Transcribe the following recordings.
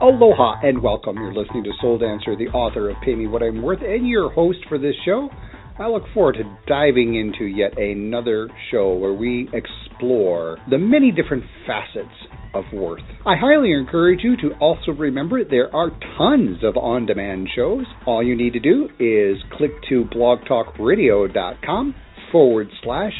Aloha and welcome. You're listening to Soul Dancer, the author of Pay Me What I'm Worth, and your host for this show. I look forward to diving into yet another show where we explore the many different facets of worth. I highly encourage you to also remember there are tons of on demand shows. All you need to do is click to blogtalkradio.com forward slash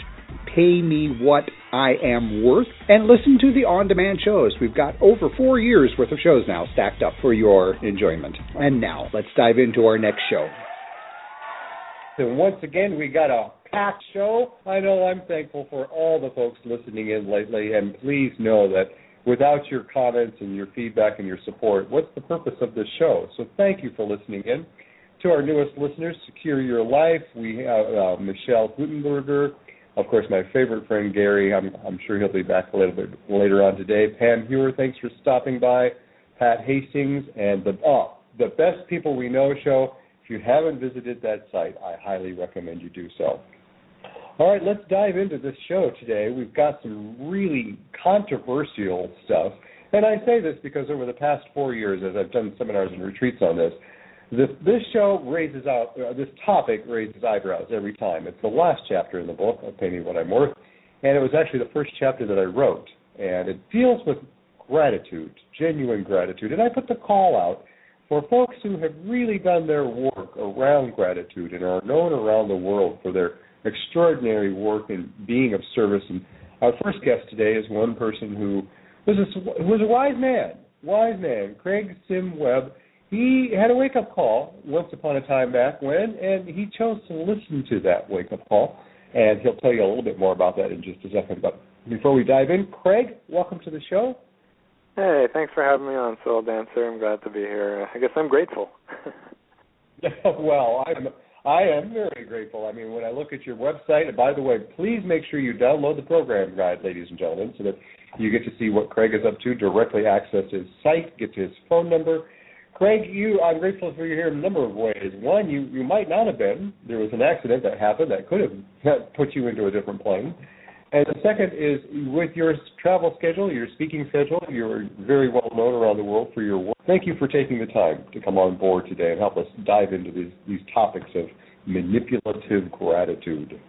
pay me what I am worth and listen to the on demand shows. We've got over four years worth of shows now stacked up for your enjoyment. And now let's dive into our next show. So, once again, we got a packed show. I know I'm thankful for all the folks listening in lately, and please know that without your comments and your feedback and your support, what's the purpose of this show? So thank you for listening in. To our newest listeners, Secure Your Life, we have uh, Michelle Gutenberger, of course, my favorite friend Gary. I'm, I'm sure he'll be back a little bit later on today. Pam Hewer, thanks for stopping by. Pat Hastings, and the oh, the best people we know show. If you haven't visited that site, I highly recommend you do so. All right, let's dive into this show today. We've got some really controversial stuff. And I say this because over the past four years, as I've done seminars and retreats on this, this, this show raises out, uh, this topic raises eyebrows every time. It's the last chapter in the book of Pay Me What I'm Worth, and it was actually the first chapter that I wrote. And it deals with gratitude, genuine gratitude. And I put the call out for folks who have really done their work around gratitude and are known around the world for their extraordinary work in being of service. And our first guest today is one person who was a, was a wise man, wise man, Craig Sim Webb. He had a wake up call once upon a time back when, and he chose to listen to that wake up call. And he'll tell you a little bit more about that in just a second. But before we dive in, Craig, welcome to the show. Hey, thanks for having me on, Soul Dancer. I'm glad to be here. I guess I'm grateful. well, I'm I am very grateful. I mean, when I look at your website, and by the way, please make sure you download the program guide, ladies and gentlemen, so that you get to see what Craig is up to, directly access his site, get to his phone number. Craig, you, I'm grateful for you here in a number of ways. One, you, you might not have been. There was an accident that happened that could have put you into a different plane. And the second is with your travel schedule, your speaking schedule, you're very well known around the world for your work. Thank you for taking the time to come on board today and help us dive into these, these topics of manipulative gratitude.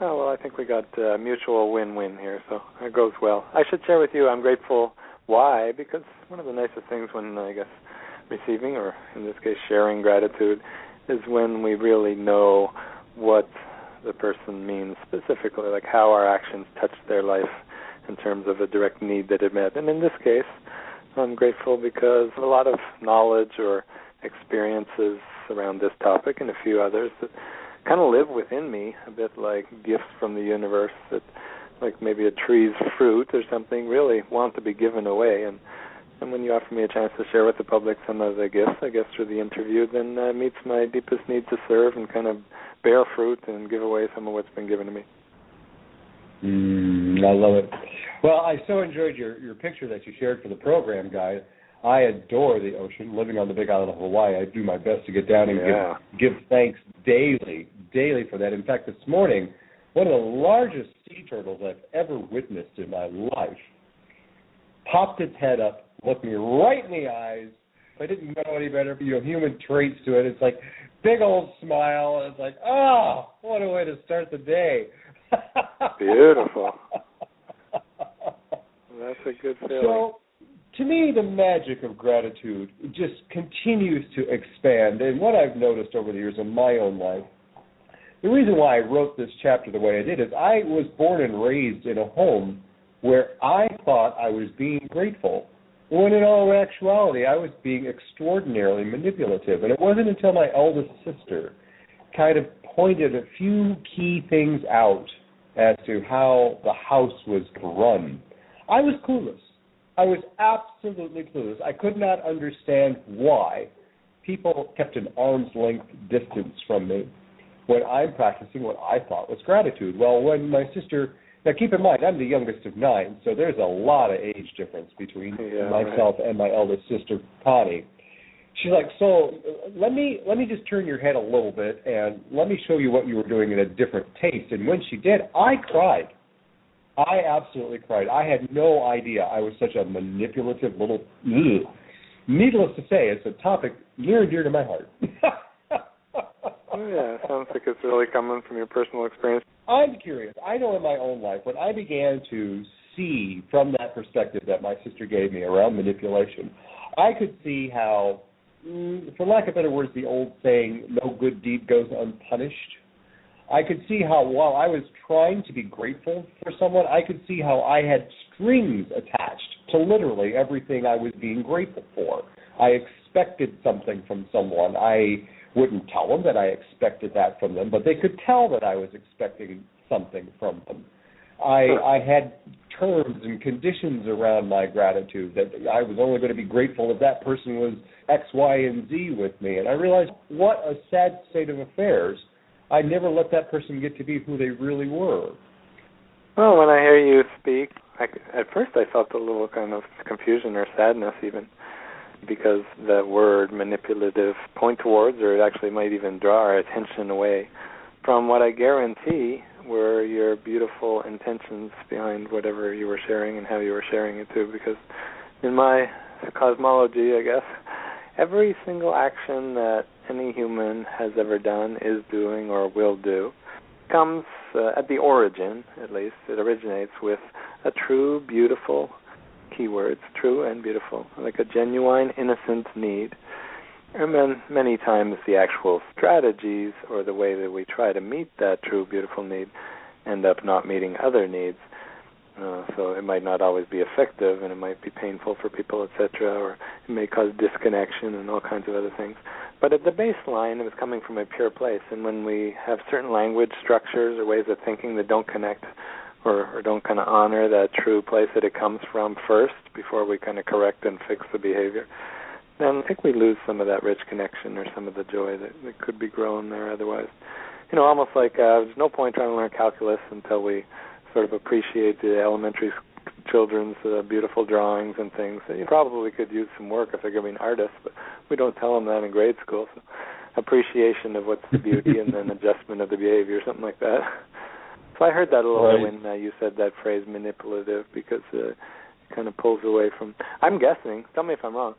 Oh, well, I think we got a mutual win win here, so it goes well. I should share with you I'm grateful. Why? Because one of the nicest things when, I guess, receiving, or in this case, sharing gratitude, is when we really know what the person means specifically, like how our actions touched their life in terms of a direct need that it met. And in this case, I'm grateful because a lot of knowledge or experiences around this topic and a few others that kind of live within me, a bit like gifts from the universe that, like maybe a tree's fruit or something, really want to be given away. And and when you offer me a chance to share with the public some of the gifts, I guess through the interview, then uh, meets my deepest need to serve and kind of bear fruit and give away some of what's been given to me. Mm, I love it. Well, I so enjoyed your your picture that you shared for the program guide. I adore the ocean. Living on the Big Island of Hawaii, I do my best to get down and yeah. give give thanks daily, daily for that. In fact, this morning, one of the largest sea turtles I've ever witnessed in my life popped its head up, looked me right in the eyes. I didn't know any better, you know, human traits to it. It's like big old smile. It's like, oh, what a way to start the day. Beautiful. That's a good feeling. So, to me, the magic of gratitude just continues to expand. And what I've noticed over the years in my own life, the reason why I wrote this chapter the way I did is I was born and raised in a home where I thought I was being grateful when in all actuality I was being extraordinarily manipulative. And it wasn't until my eldest sister kind of pointed a few key things out as to how the house was run. I was clueless. I was absolutely clueless. I could not understand why people kept an arm's length distance from me when I'm practicing what I thought was gratitude. Well, when my sister now, keep in mind, I'm the youngest of nine, so there's a lot of age difference between yeah, myself right. and my eldest sister, Connie. She's like, so let me let me just turn your head a little bit and let me show you what you were doing in a different taste. And when she did, I cried. I absolutely cried. I had no idea I was such a manipulative little. Ugh. Needless to say, it's a topic near and dear to my heart. oh, yeah, sounds like it's really coming from your personal experience. I'm curious. I know in my own life when I began to see from that perspective that my sister gave me around manipulation, I could see how, mm, for lack of better words, the old saying, no good deed goes unpunished. I could see how while I was trying to be grateful for someone, I could see how I had strings attached to literally everything I was being grateful for. I expected something from someone. I wouldn't tell them that I expected that from them, but they could tell that I was expecting something from them. I I had terms and conditions around my gratitude that I was only going to be grateful if that person was X, Y, and Z with me. And I realized what a sad state of affairs. I never let that person get to be who they really were. Well, when I hear you speak, I, at first I felt a little kind of confusion or sadness even because the word manipulative point towards or it actually might even draw our attention away from what I guarantee were your beautiful intentions behind whatever you were sharing and how you were sharing it too because in my cosmology I guess every single action that any human has ever done is doing or will do comes uh, at the origin at least it originates with a true beautiful keywords true and beautiful like a genuine innocent need and then many times the actual strategies or the way that we try to meet that true beautiful need end up not meeting other needs. Uh, so it might not always be effective, and it might be painful for people, etc., or it may cause disconnection and all kinds of other things. But at the baseline, it was coming from a pure place. And when we have certain language structures or ways of thinking that don't connect or, or don't kind of honor that true place that it comes from first before we kind of correct and fix the behavior, then I think we lose some of that rich connection or some of the joy that, that could be grown there otherwise. You know, almost like uh, there's no point trying to learn calculus until we sort of appreciate the elementary children's uh, beautiful drawings and things. You probably could use some work if they're going to be artists, but we don't tell them that in grade school. So appreciation of what's the beauty and then adjustment of the behavior, something like that. So I heard that a little right. when uh, you said that phrase manipulative because uh, it kind of pulls away from. I'm guessing. Tell me if I'm wrong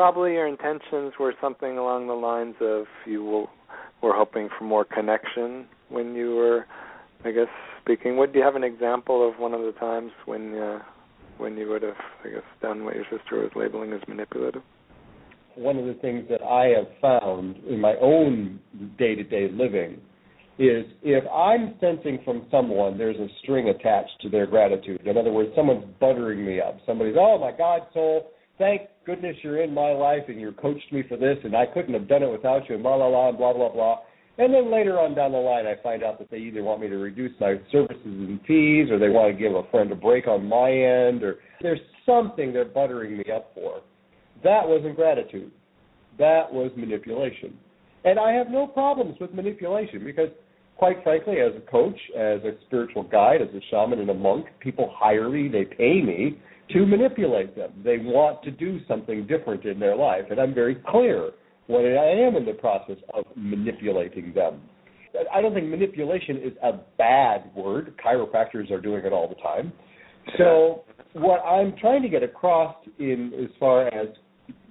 probably your intentions were something along the lines of you will, were hoping for more connection when you were, I guess, speaking. Would you have an example of one of the times when uh, when you would have, I guess, done what your sister was labeling as manipulative? One of the things that I have found in my own day-to-day living is if I'm sensing from someone there's a string attached to their gratitude. In other words, someone's buttering me up. Somebody's, oh my God, soul, thank goodness you're in my life and you coached me for this and I couldn't have done it without you and blah blah blah and blah blah blah. And then later on down the line I find out that they either want me to reduce my services and fees or they want to give a friend a break on my end or there's something they're buttering me up for. That wasn't gratitude. That was manipulation. And I have no problems with manipulation because quite frankly, as a coach, as a spiritual guide, as a shaman and a monk, people hire me, they pay me to manipulate them. They want to do something different in their life, and I'm very clear when I am in the process of manipulating them. I don't think manipulation is a bad word. Chiropractors are doing it all the time. So what I'm trying to get across in as far as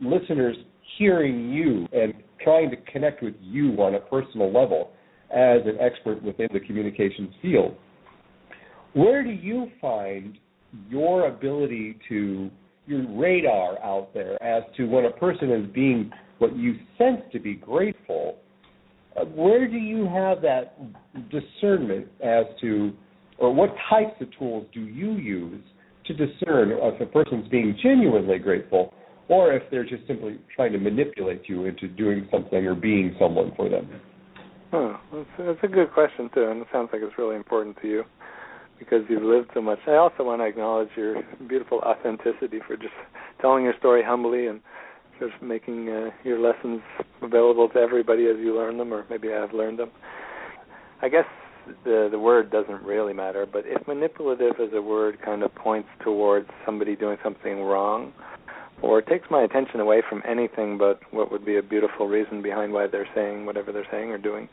listeners hearing you and trying to connect with you on a personal level as an expert within the communications field, where do you find your ability to your radar out there as to when a person is being what you sense to be grateful, uh, where do you have that discernment as to, or what types of tools do you use to discern if a person's being genuinely grateful or if they're just simply trying to manipulate you into doing something or being someone for them? Huh. That's, that's a good question, too, and it sounds like it's really important to you because you've lived so much. I also want to acknowledge your beautiful authenticity for just telling your story humbly and just making uh, your lessons available to everybody as you learn them, or maybe have learned them. I guess the the word doesn't really matter, but if manipulative as a word kind of points towards somebody doing something wrong, or it takes my attention away from anything but what would be a beautiful reason behind why they're saying whatever they're saying or doing,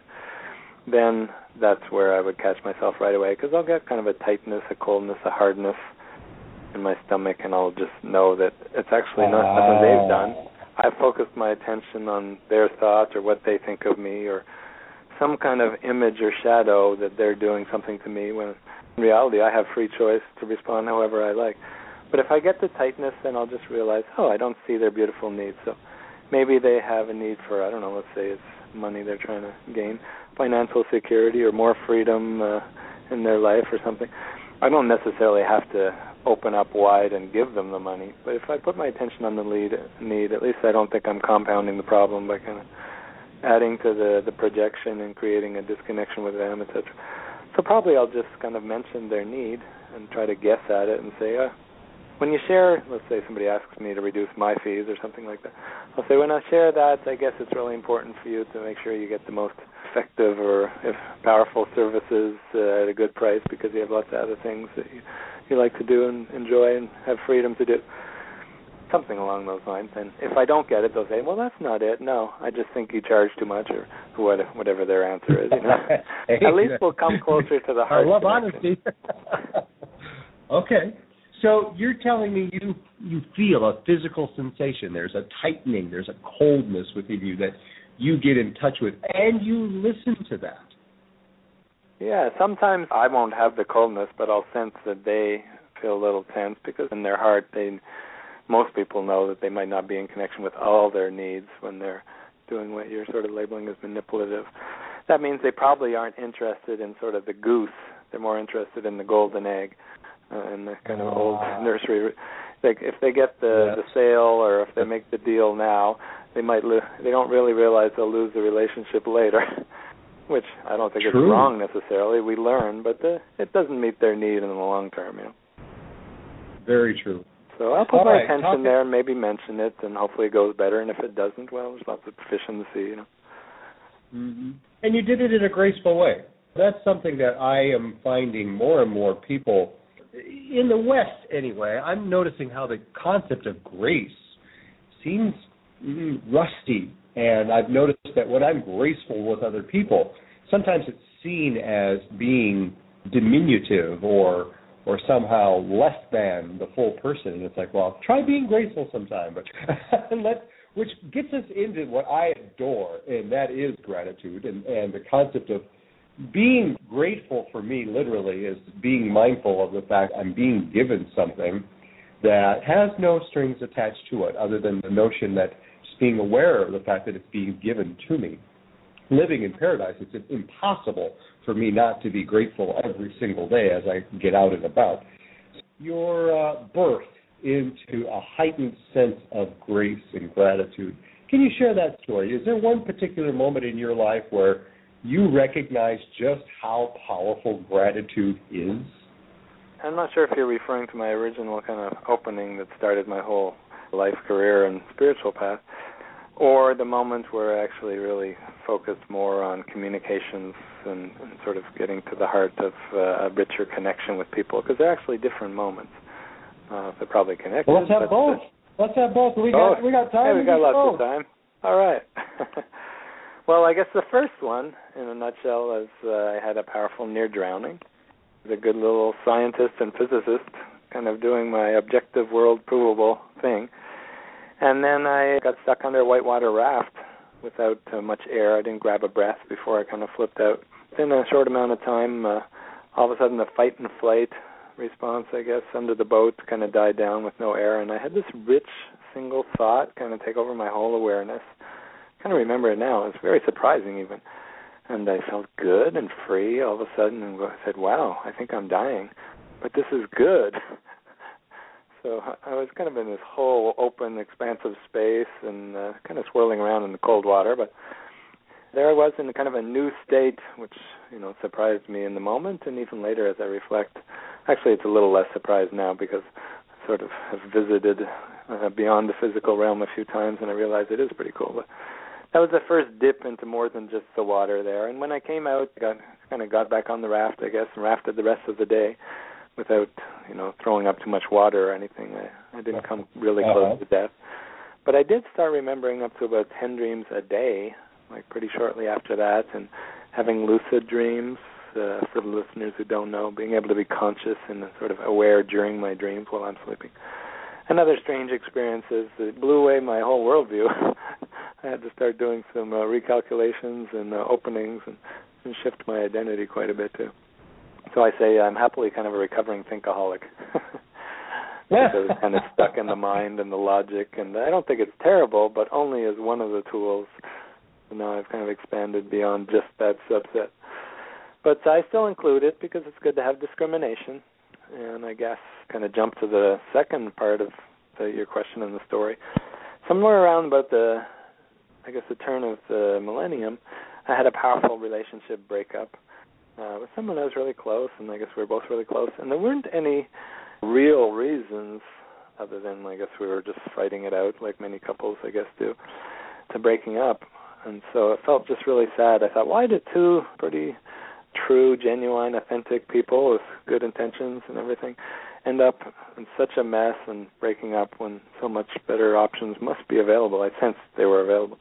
then that's where I would catch myself right away because I'll get kind of a tightness, a coldness, a hardness in my stomach, and I'll just know that it's actually not uh, something they've done. I've focused my attention on their thoughts or what they think of me or some kind of image or shadow that they're doing something to me when in reality I have free choice to respond however I like. But if I get the tightness then I'll just realize, oh, I don't see their beautiful needs. So maybe they have a need for I don't know, let's say it's money they're trying to gain, financial security or more freedom uh, in their life or something. I don't necessarily have to open up wide and give them the money, but if I put my attention on the lead need, at least I don't think I'm compounding the problem by kind of adding to the the projection and creating a disconnection with them, etc. So probably I'll just kind of mention their need and try to guess at it and say, uh, when you share, let's say somebody asks me to reduce my fees or something like that, I'll say when I share that, I guess it's really important for you to make sure you get the most effective or if powerful services uh, at a good price because you have lots of other things that you, you like to do and enjoy and have freedom to do. Something along those lines. And if I don't get it, they'll say, "Well, that's not it. No, I just think you charge too much, or what, whatever their answer is." You know, hey, at least we'll come closer to the heart. I love honesty. okay, so you're telling me you you feel a physical sensation. There's a tightening. There's a coldness within you that you get in touch with, and you listen to that. Yeah, sometimes I won't have the coldness, but I'll sense that they feel a little tense because in their heart they most people know that they might not be in connection with all their needs when they're doing what you're sort of labeling as manipulative. That means they probably aren't interested in sort of the goose. They're more interested in the golden egg and the kind of old ah. nursery. Like if they get the the sale or if they make the deal now, they might lo- they don't really realize they'll lose the relationship later. Which I don't think True. is wrong necessarily. We learn, but the, it doesn't meet their need in the long term. You know. Very true. So I'll put All my right, attention there and maybe mention it, and hopefully it goes better. And if it doesn't, well, there's lots of fish in the sea, you know. Mm-hmm. And you did it in a graceful way. That's something that I am finding more and more people in the West, anyway. I'm noticing how the concept of grace seems rusty, and I've noticed that when I'm graceful with other people, sometimes it's seen as being diminutive or or somehow less than the full person. And it's like, well, try being graceful sometime, but let which gets us into what I adore, and that is gratitude and, and the concept of being grateful for me literally is being mindful of the fact I'm being given something that has no strings attached to it other than the notion that just being aware of the fact that it's being given to me. Living in paradise, it's impossible for me not to be grateful every single day as I get out and about. Your uh, birth into a heightened sense of grace and gratitude. Can you share that story? Is there one particular moment in your life where you recognize just how powerful gratitude is? I'm not sure if you're referring to my original kind of opening that started my whole life career and spiritual path or the moment where I actually really focused more on communications and, and sort of getting to the heart of uh, a richer connection with people because they're actually different moments. Uh, they're probably connected. Well, let's have both. Let's have both. We got we got time. Hey, we got lots both. of time. All right. well, I guess the first one, in a nutshell, is uh, I had a powerful near drowning. The good little scientist and physicist, kind of doing my objective world provable thing and then I got stuck under a whitewater raft without uh, much air. I didn't grab a breath before I kind of flipped out. In a short amount of time, uh, all of a sudden the fight and flight response, I guess, under the boat kind of died down with no air, and I had this rich single thought kind of take over my whole awareness. Kind of remember it now. It's very surprising even. And I felt good and free all of a sudden and I said, wow, I think I'm dying. But this is good. So I was kind of in this whole open, expansive space and uh, kind of swirling around in the cold water. But there I was in kind of a new state, which you know surprised me in the moment, and even later as I reflect. Actually, it's a little less surprised now because I sort of have visited uh, beyond the physical realm a few times, and I realize it is pretty cool. But that was the first dip into more than just the water there. And when I came out, I got kind of got back on the raft, I guess, and rafted the rest of the day without you know throwing up too much water or anything. I, I didn't come really uh-huh. close to death, but I did start remembering up to about ten dreams a day, like pretty shortly after that, and having lucid dreams. Uh, for the listeners who don't know, being able to be conscious and sort of aware during my dreams while I'm sleeping. And other strange experiences that blew away my whole worldview. I had to start doing some uh, recalculations and uh, openings and, and shift my identity quite a bit too. So I say I'm happily kind of a recovering thinkaholic. because I was kind of stuck in the mind and the logic, and I don't think it's terrible, but only as one of the tools. And now I've kind of expanded beyond just that subset. But I still include it because it's good to have discrimination. And I guess kind of jump to the second part of the, your question in the story. Somewhere around about the, I guess the turn of the millennium, I had a powerful relationship breakup uh, with someone I was really close, and I guess we were both really close. And there weren't any real reasons other than I guess we were just fighting it out like many couples I guess do to breaking up. And so it felt just really sad. I thought, why did two pretty true, genuine, authentic people with good intentions and everything end up in such a mess and breaking up when so much better options must be available? I sensed they were available.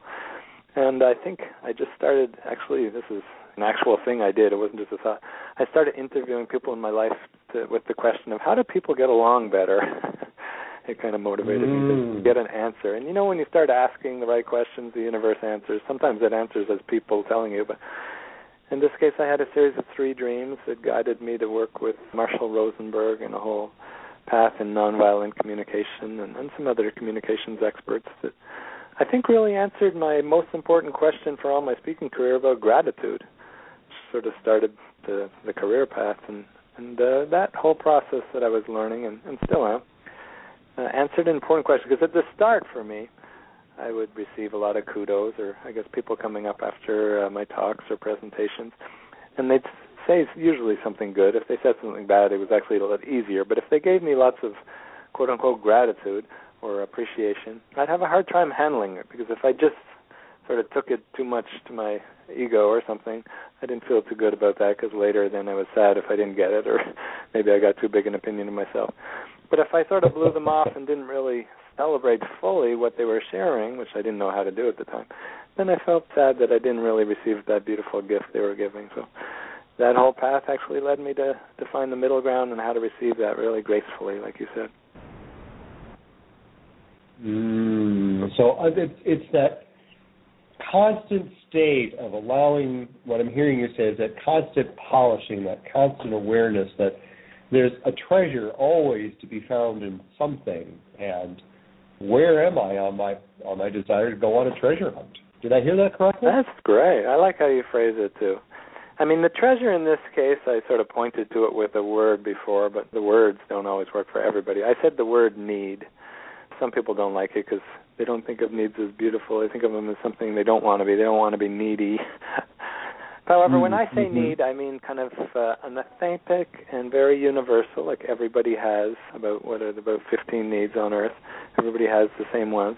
And I think I just started actually this is an actual thing I did. It wasn't just a thought. I started interviewing people in my life to, with the question of how do people get along better. it kind of motivated mm. me to mm. get an answer. And you know, when you start asking the right questions, the universe answers. Sometimes it answers as people telling you, but in this case, I had a series of three dreams that guided me to work with Marshall Rosenberg and a whole path in nonviolent communication and, and some other communications experts that I think really answered my most important question for all my speaking career about gratitude. Sort of started the the career path and and uh, that whole process that I was learning and, and still am uh, answered an important question. Because at the start for me I would receive a lot of kudos or I guess people coming up after uh, my talks or presentations. And they'd say usually something good. If they said something bad it was actually a lot easier. But if they gave me lots of quote unquote gratitude or appreciation I'd have a hard time handling it because if I just sort of took it too much to my ego or something. I didn't feel too good about that because later then I was sad if I didn't get it or maybe I got too big an opinion of myself. But if I sort of blew them off and didn't really celebrate fully what they were sharing, which I didn't know how to do at the time, then I felt sad that I didn't really receive that beautiful gift they were giving. So that whole path actually led me to to find the middle ground and how to receive that really gracefully, like you said. Mm, so uh, it's, it's that constant state of allowing what I'm hearing you say is that constant polishing, that constant awareness that there's a treasure always to be found in something and where am I on my on my desire to go on a treasure hunt? Did I hear that correctly? That's great. I like how you phrase it too. I mean, the treasure in this case, I sort of pointed to it with a word before, but the words don't always work for everybody. I said the word need. Some people don't like it because they don't think of needs as beautiful. They think of them as something they don't want to be. They don't want to be needy. However, mm-hmm. when I say mm-hmm. need, I mean kind of uh, an authentic and very universal, like everybody has about what are the, about 15 needs on Earth. Everybody has the same ones,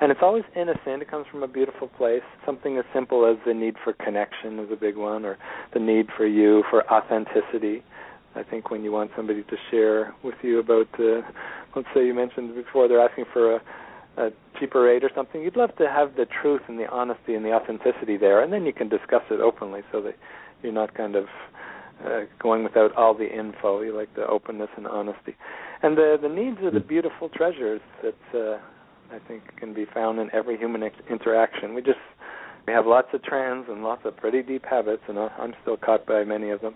and it's always innocent. It comes from a beautiful place. Something as simple as the need for connection is a big one, or the need for you for authenticity. I think when you want somebody to share with you about, uh, let's say you mentioned before, they're asking for a a cheaper rate or something, you'd love to have the truth and the honesty and the authenticity there, and then you can discuss it openly so that you're not kind of uh, going without all the info. You like the openness and honesty, and the the needs are the mm. beautiful treasures that uh, I think can be found in every human ex- interaction. We just we have lots of trends and lots of pretty deep habits, and I'm still caught by many of them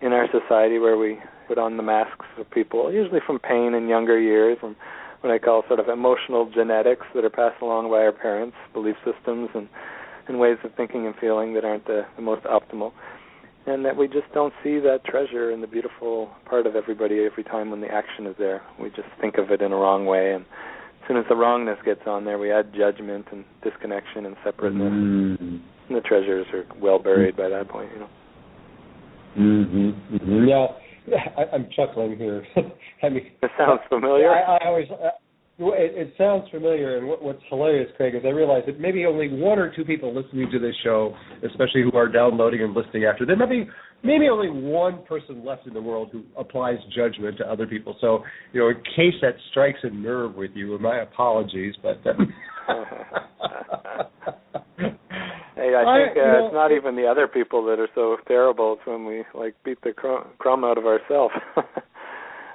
in our society where we put on the masks of people, usually from pain in younger years, from what I call sort of emotional genetics that are passed along by our parents, belief systems, and and ways of thinking and feeling that aren't the, the most optimal, and that we just don't see that treasure in the beautiful part of everybody every time when the action is there. We just think of it in a wrong way, and as soon as the wrongness gets on there, we add judgment and disconnection and separateness. Mm-hmm. And the treasures are well buried by that point, you know. Mm-hmm. mm-hmm. Yeah I, am chuckling here. I mean, it sounds familiar. I, I always. Uh, it, it sounds familiar, and what, what's hilarious, Craig, is I realize that maybe only one or two people listening to this show, especially who are downloading and listening after, there may be maybe only one person left in the world who applies judgment to other people. So, you know, in case that strikes a nerve with you, my apologies, but. Uh, hey, I think uh, know, it's not even the other people that are so terrible. It's when we like beat the cr- crumb out of ourselves.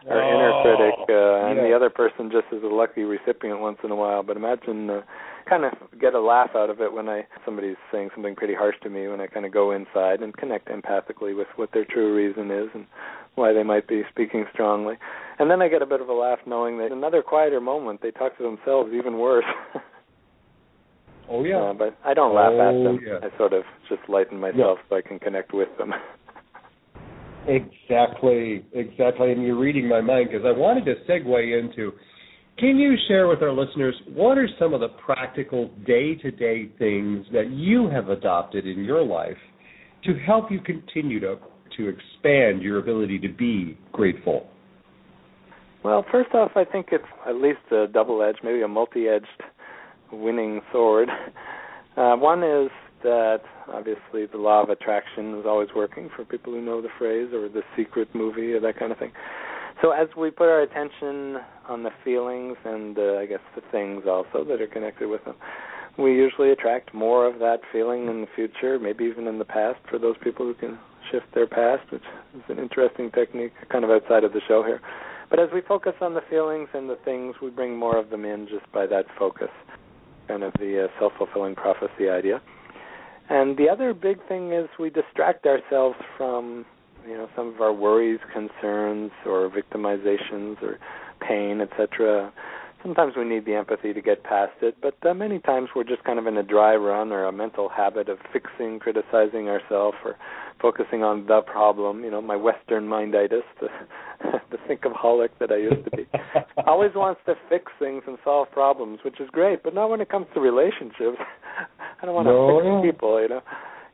Our inner Oh, critic, uh, and the other person just is a lucky recipient once in a while. But imagine, uh, kind of get a laugh out of it when I somebody's saying something pretty harsh to me. When I kind of go inside and connect empathically with what their true reason is and why they might be speaking strongly, and then I get a bit of a laugh knowing that in another quieter moment they talk to themselves even worse. Oh yeah. Uh, but I don't laugh at Oh, them. yeah. I sort of just lighten myself so I can connect with them. Exactly, exactly. And you're reading my mind because I wanted to segue into can you share with our listeners what are some of the practical day to day things that you have adopted in your life to help you continue to to expand your ability to be grateful? well, first off, I think it's at least a double-edged, maybe a multi-edged winning sword. Uh, one is that obviously the law of attraction is always working for people who know the phrase or the secret movie or that kind of thing. So as we put our attention on the feelings and uh, I guess the things also that are connected with them, we usually attract more of that feeling in the future, maybe even in the past for those people who can shift their past, which is an interesting technique kind of outside of the show here. But as we focus on the feelings and the things, we bring more of them in just by that focus, kind of the uh, self-fulfilling prophecy idea. And the other big thing is we distract ourselves from, you know, some of our worries, concerns, or victimizations, or pain, etc. Sometimes we need the empathy to get past it, but uh, many times we're just kind of in a dry run or a mental habit of fixing, criticizing ourselves, or focusing on the problem. You know, my Western minditis, the the thinkaholic that I used to be, always wants to fix things and solve problems, which is great, but not when it comes to relationships. I don't want to No. fix people, you know.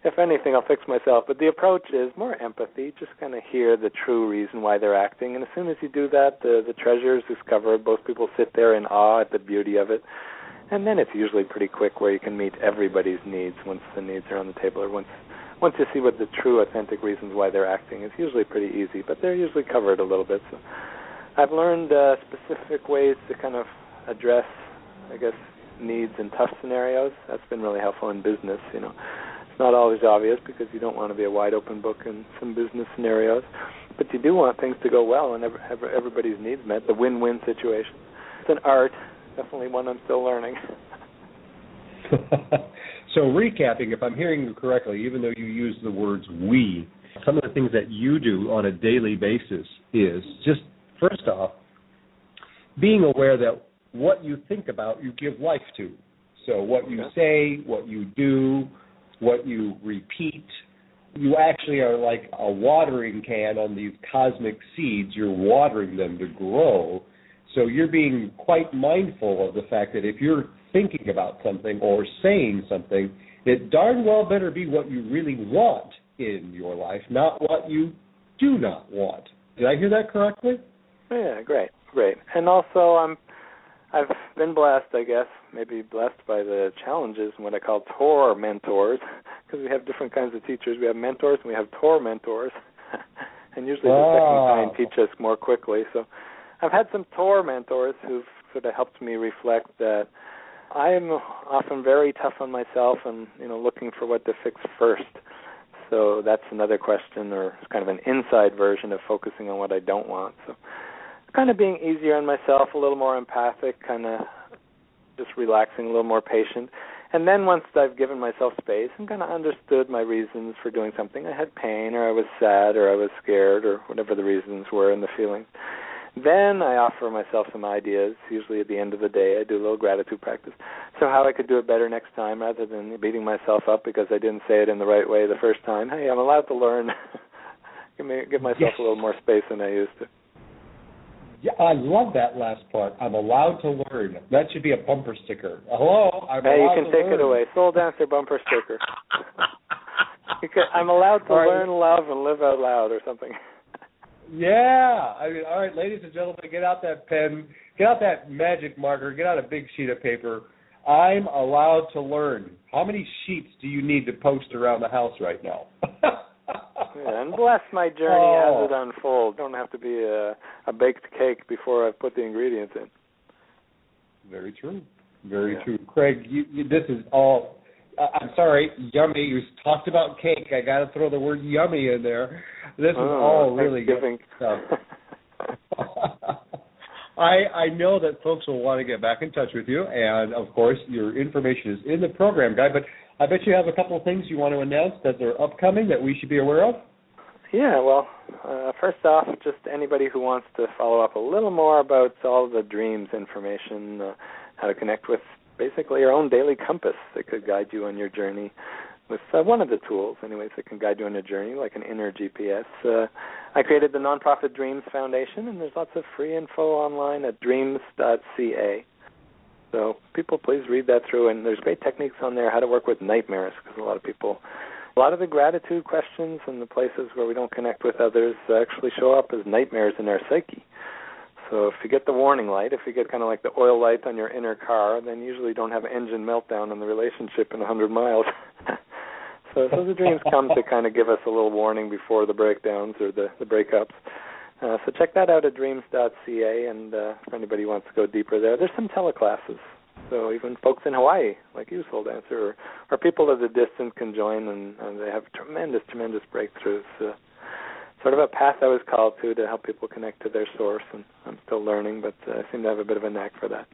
If anything, I'll fix myself. But the approach is more empathy, just kind of hear the true reason why they're acting. And as soon as you do that, the the treasure is discovered. Most people sit there in awe at the beauty of it. And then it's usually pretty quick where you can meet everybody's needs once the needs are on the table or once once you see what the true authentic reasons why they're acting it's usually pretty easy but they're usually covered a little bit. So i've learned uh, specific ways to kind of address i guess needs in tough scenarios. That's been really helpful in business you know. It's not always obvious because you don't want to be a wide open book in some business scenarios but you do want things to go well and every, every, everybody's needs met. The win-win situation. It's an art. Definitely one i'm still learning so recapping, if I'm hearing you correctly, even though you use the words we, some of the things that you do on a daily basis is just first off, being aware that what you think about you give life to. So what you say, what you do, what you repeat, you actually are like a watering can on these cosmic seeds. You're watering them to grow. So you're being quite mindful of the fact that if you're thinking about something or saying something, it darn well better be what you really want in your life, not what you do not want. Did I hear that correctly? Yeah, great, great. And also, I'm I've been blessed, I guess, maybe blessed by the challenges and what I call tour mentors, because we have different kinds of teachers. We have mentors and we have tour mentors, and usually the second kind teach us more quickly. So, I've had some tour mentors who've sort of helped me reflect that I am often very tough on myself and you know looking for what to fix first. So that's another question, or it's kind of an inside version of focusing on what I don't want. So kind of being easier on myself, a little more empathic, kind of just relaxing, a little more patient. And then once I've given myself space and kind of understood my reasons for doing something, I had pain or I was sad or I was scared or whatever the reasons were in the feeling. Then I offer myself some ideas. Usually at the end of the day, I do a little gratitude practice. So how I could do it better next time, rather than beating myself up because I didn't say it in the right way the first time. Hey, I'm allowed to learn. give me give myself Yes. a little more space than I used to. Yeah, I love that last part. I'm allowed to learn. That should be a bumper sticker. Hello, I'm hey, you can to take learn. it away. Soul dancer bumper sticker. You can, I'm allowed to right. learn, love, and live out loud, or something. Yeah. I mean, all right, ladies and gentlemen, get out that pen, get out that magic marker, get out a big sheet of paper. I'm allowed to learn. How many sheets do you need to post around the house right now? Yeah, and bless my journey Oh. as it oh. unfolds. Don't have to be a, a baked cake before I put the ingredients in. Very true. Very Yeah. true. Craig, you, you, this is all I'm sorry, yummy. You talked about cake. I got to throw the word yummy in there. This is oh, all really good stuff. I I know that folks will want to get back in touch with you, and of course, your information is in the program guide. But I bet you have a couple of things you want to announce that are upcoming that we should be aware of. Yeah, well, uh, first off, just anybody who wants to follow up a little more about all the dreams information, uh, how to connect with basically your own daily compass that could guide you on your journey with uh, one of the tools, anyways, that can guide you on your journey, like an inner GPS. Uh, I created the nonprofit Dreams Foundation, and there's lots of free info online at dreams.ca. So people, please read that through, and there's great techniques on there how to work with nightmares, because a lot of people, a lot of the gratitude questions and the places where we don't connect with others actually show up as nightmares in our psyche. So if you get the warning light, if you get kind of like the oil light on your inner car, then usually you don't have engine meltdown in the relationship in 100 miles. so, so the dreams come to kind of give us a little warning before the breakdowns or the, the breakups. Uh, so check that out at dreams.ca, and uh, if anybody wants to go deeper there, there's some teleclasses. So even folks in Hawaii, like you, Soul Dancer, or, or people at a distance can join, and, and they have tremendous, tremendous breakthroughs. Uh, sort of a path I was called to to help people connect to their source, and I'm still learning, but uh, I seem to have a bit of a knack for that.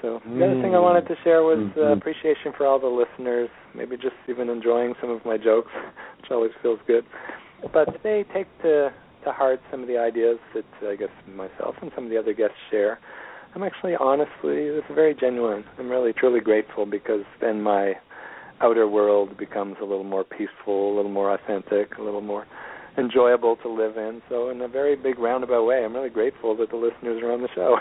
So the other thing I wanted to share was uh, Mm-hmm. appreciation for all the listeners, maybe just even enjoying some of my jokes, which always feels good. But they take to to heart some of the ideas that I guess myself and some of the other guests share. I'm actually honestly, it's very genuine. I'm really truly grateful because then my outer world becomes a little more peaceful, a little more authentic, a little more enjoyable to live in. So, in a very big roundabout way, I'm really grateful that the listeners are on the show.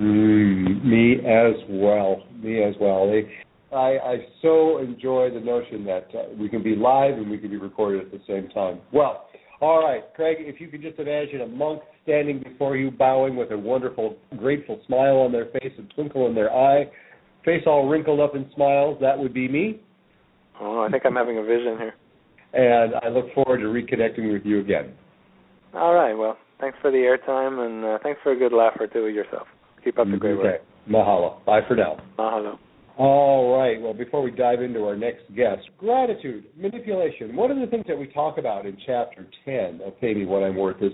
Mm, me as well. Me as well. They, I, I so enjoy the notion that uh, we can be live and we can be recorded at the same time. Well, all right, Craig, if you could just imagine a monk standing before you, bowing with a wonderful, grateful smile on their face, a twinkle in their eye, face all wrinkled up in smiles, that would be me. Oh, I think I'm having a vision here. And I look forward to reconnecting with you again. All right. Well, thanks for the airtime and uh, thanks for a good laugh or two with yourself. Keep up the great work. Okay. Mahalo. Bye for now. Mahalo. All right. Well, before we dive into our next guest, gratitude, manipulation. One of the things that we talk about in Chapter 10 of Pay Me What I'm Worth is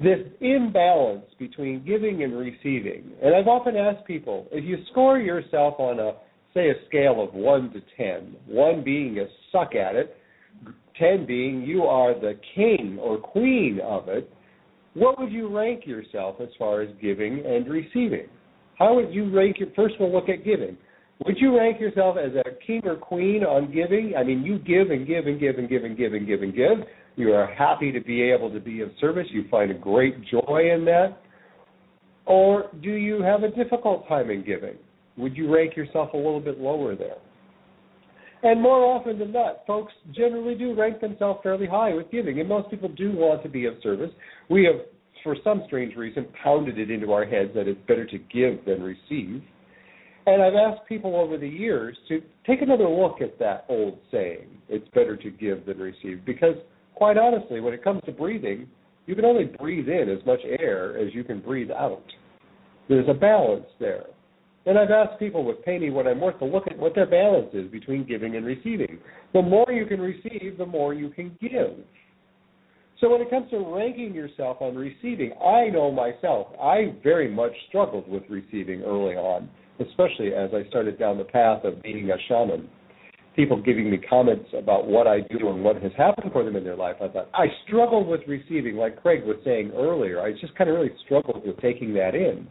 this imbalance between giving and receiving. And I've often asked people if you score yourself on a, say, a scale of 1 to 10, 1 being a suck at it, 10 being you are the king or queen of it, what would you rank yourself as far as giving and receiving? How would you rank your first we'll look at giving. Would you rank yourself as a king or queen on giving? I mean, you give and give and give and give and give and give and give. You are happy to be able to be of service. You find a great joy in that. Or do you have a difficult time in giving? Would you rank yourself a little bit lower there? And more often than not, folks generally do rank themselves fairly high with giving, and most people do want to be of service. We have, for some strange reason, pounded it into our heads that it's better to give than receive. And I've asked people over the years to take another look at that old saying, it's better to give than receive, because quite honestly, when it comes to breathing, you can only breathe in as much air as you can breathe out. There's a balance there. And I've asked people with Pay Me What I'm Worth to look at what their balance is between giving and receiving. The more you can receive, the more you can give. So when it comes to ranking yourself on receiving, I know myself, I very much struggled with receiving early on, especially as I started down the path of being a shaman. People giving me comments about what I do and what has happened for them in their life. I thought, I struggled with receiving, like Craig was saying earlier. I just kind of really struggled with taking that in.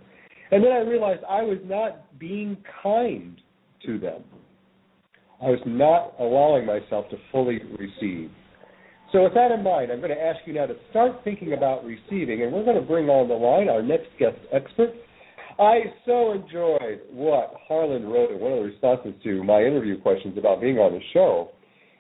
And then I realized I was not being kind to them. I was not allowing myself to fully receive. So, with that in mind, I'm going to ask you now to start thinking about receiving, and we're going to bring on the line our next guest expert. I so enjoyed what Harlan wrote in one of the responses to my interview questions about being on the show.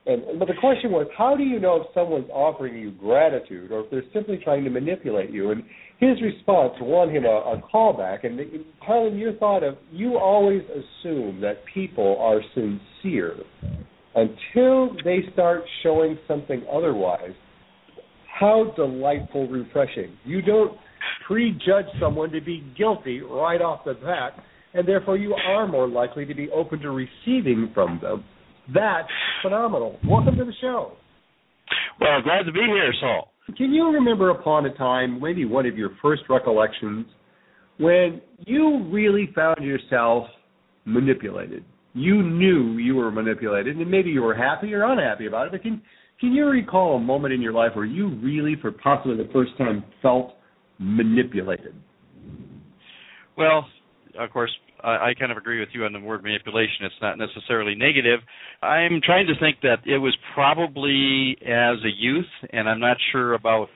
And but the question was, how do you know if someone's offering you gratitude or if they're simply trying to manipulate you? And his response won him a, a callback. And Harlan, your thought of you always assume that people are sincere until they start showing something otherwise. How delightful, refreshing! You don't prejudge someone to be guilty right off the bat and therefore you are more likely to be open to receiving from them. That's phenomenal. Welcome to the show. Well, glad to be here, Soul. Can you remember upon a time, maybe one of your first recollections, when you really found yourself manipulated? You knew you were manipulated, and maybe you were happy or unhappy about it. But can can you recall a moment in your life where you really, for possibly the first time, felt manipulated? Well, of course, I, I kind of agree with you on the word manipulation. It's not necessarily negative. I'm trying to think that it was probably as a youth, and I'm not sure about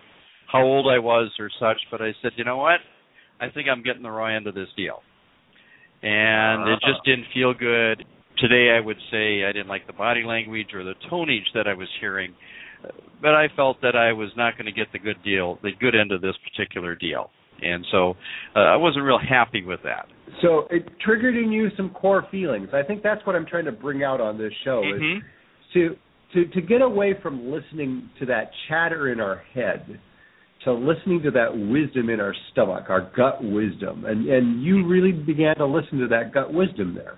how old I was or such, but I said, you know what? I think I'm getting the wrong end of this deal. And uh-huh. it just didn't feel good. Today, I would say I didn't like the body language or the tonage that I was hearing, but I felt that I was not going to get the good deal, the good end of this particular deal and so uh, I wasn't real happy with that. So it triggered in you some core feelings. I think that's what I'm trying to bring out on this show mm-hmm. is to to to get away from listening to that chatter in our head to listening to that wisdom in our stomach, our gut wisdom. And and you really began to listen to that gut wisdom there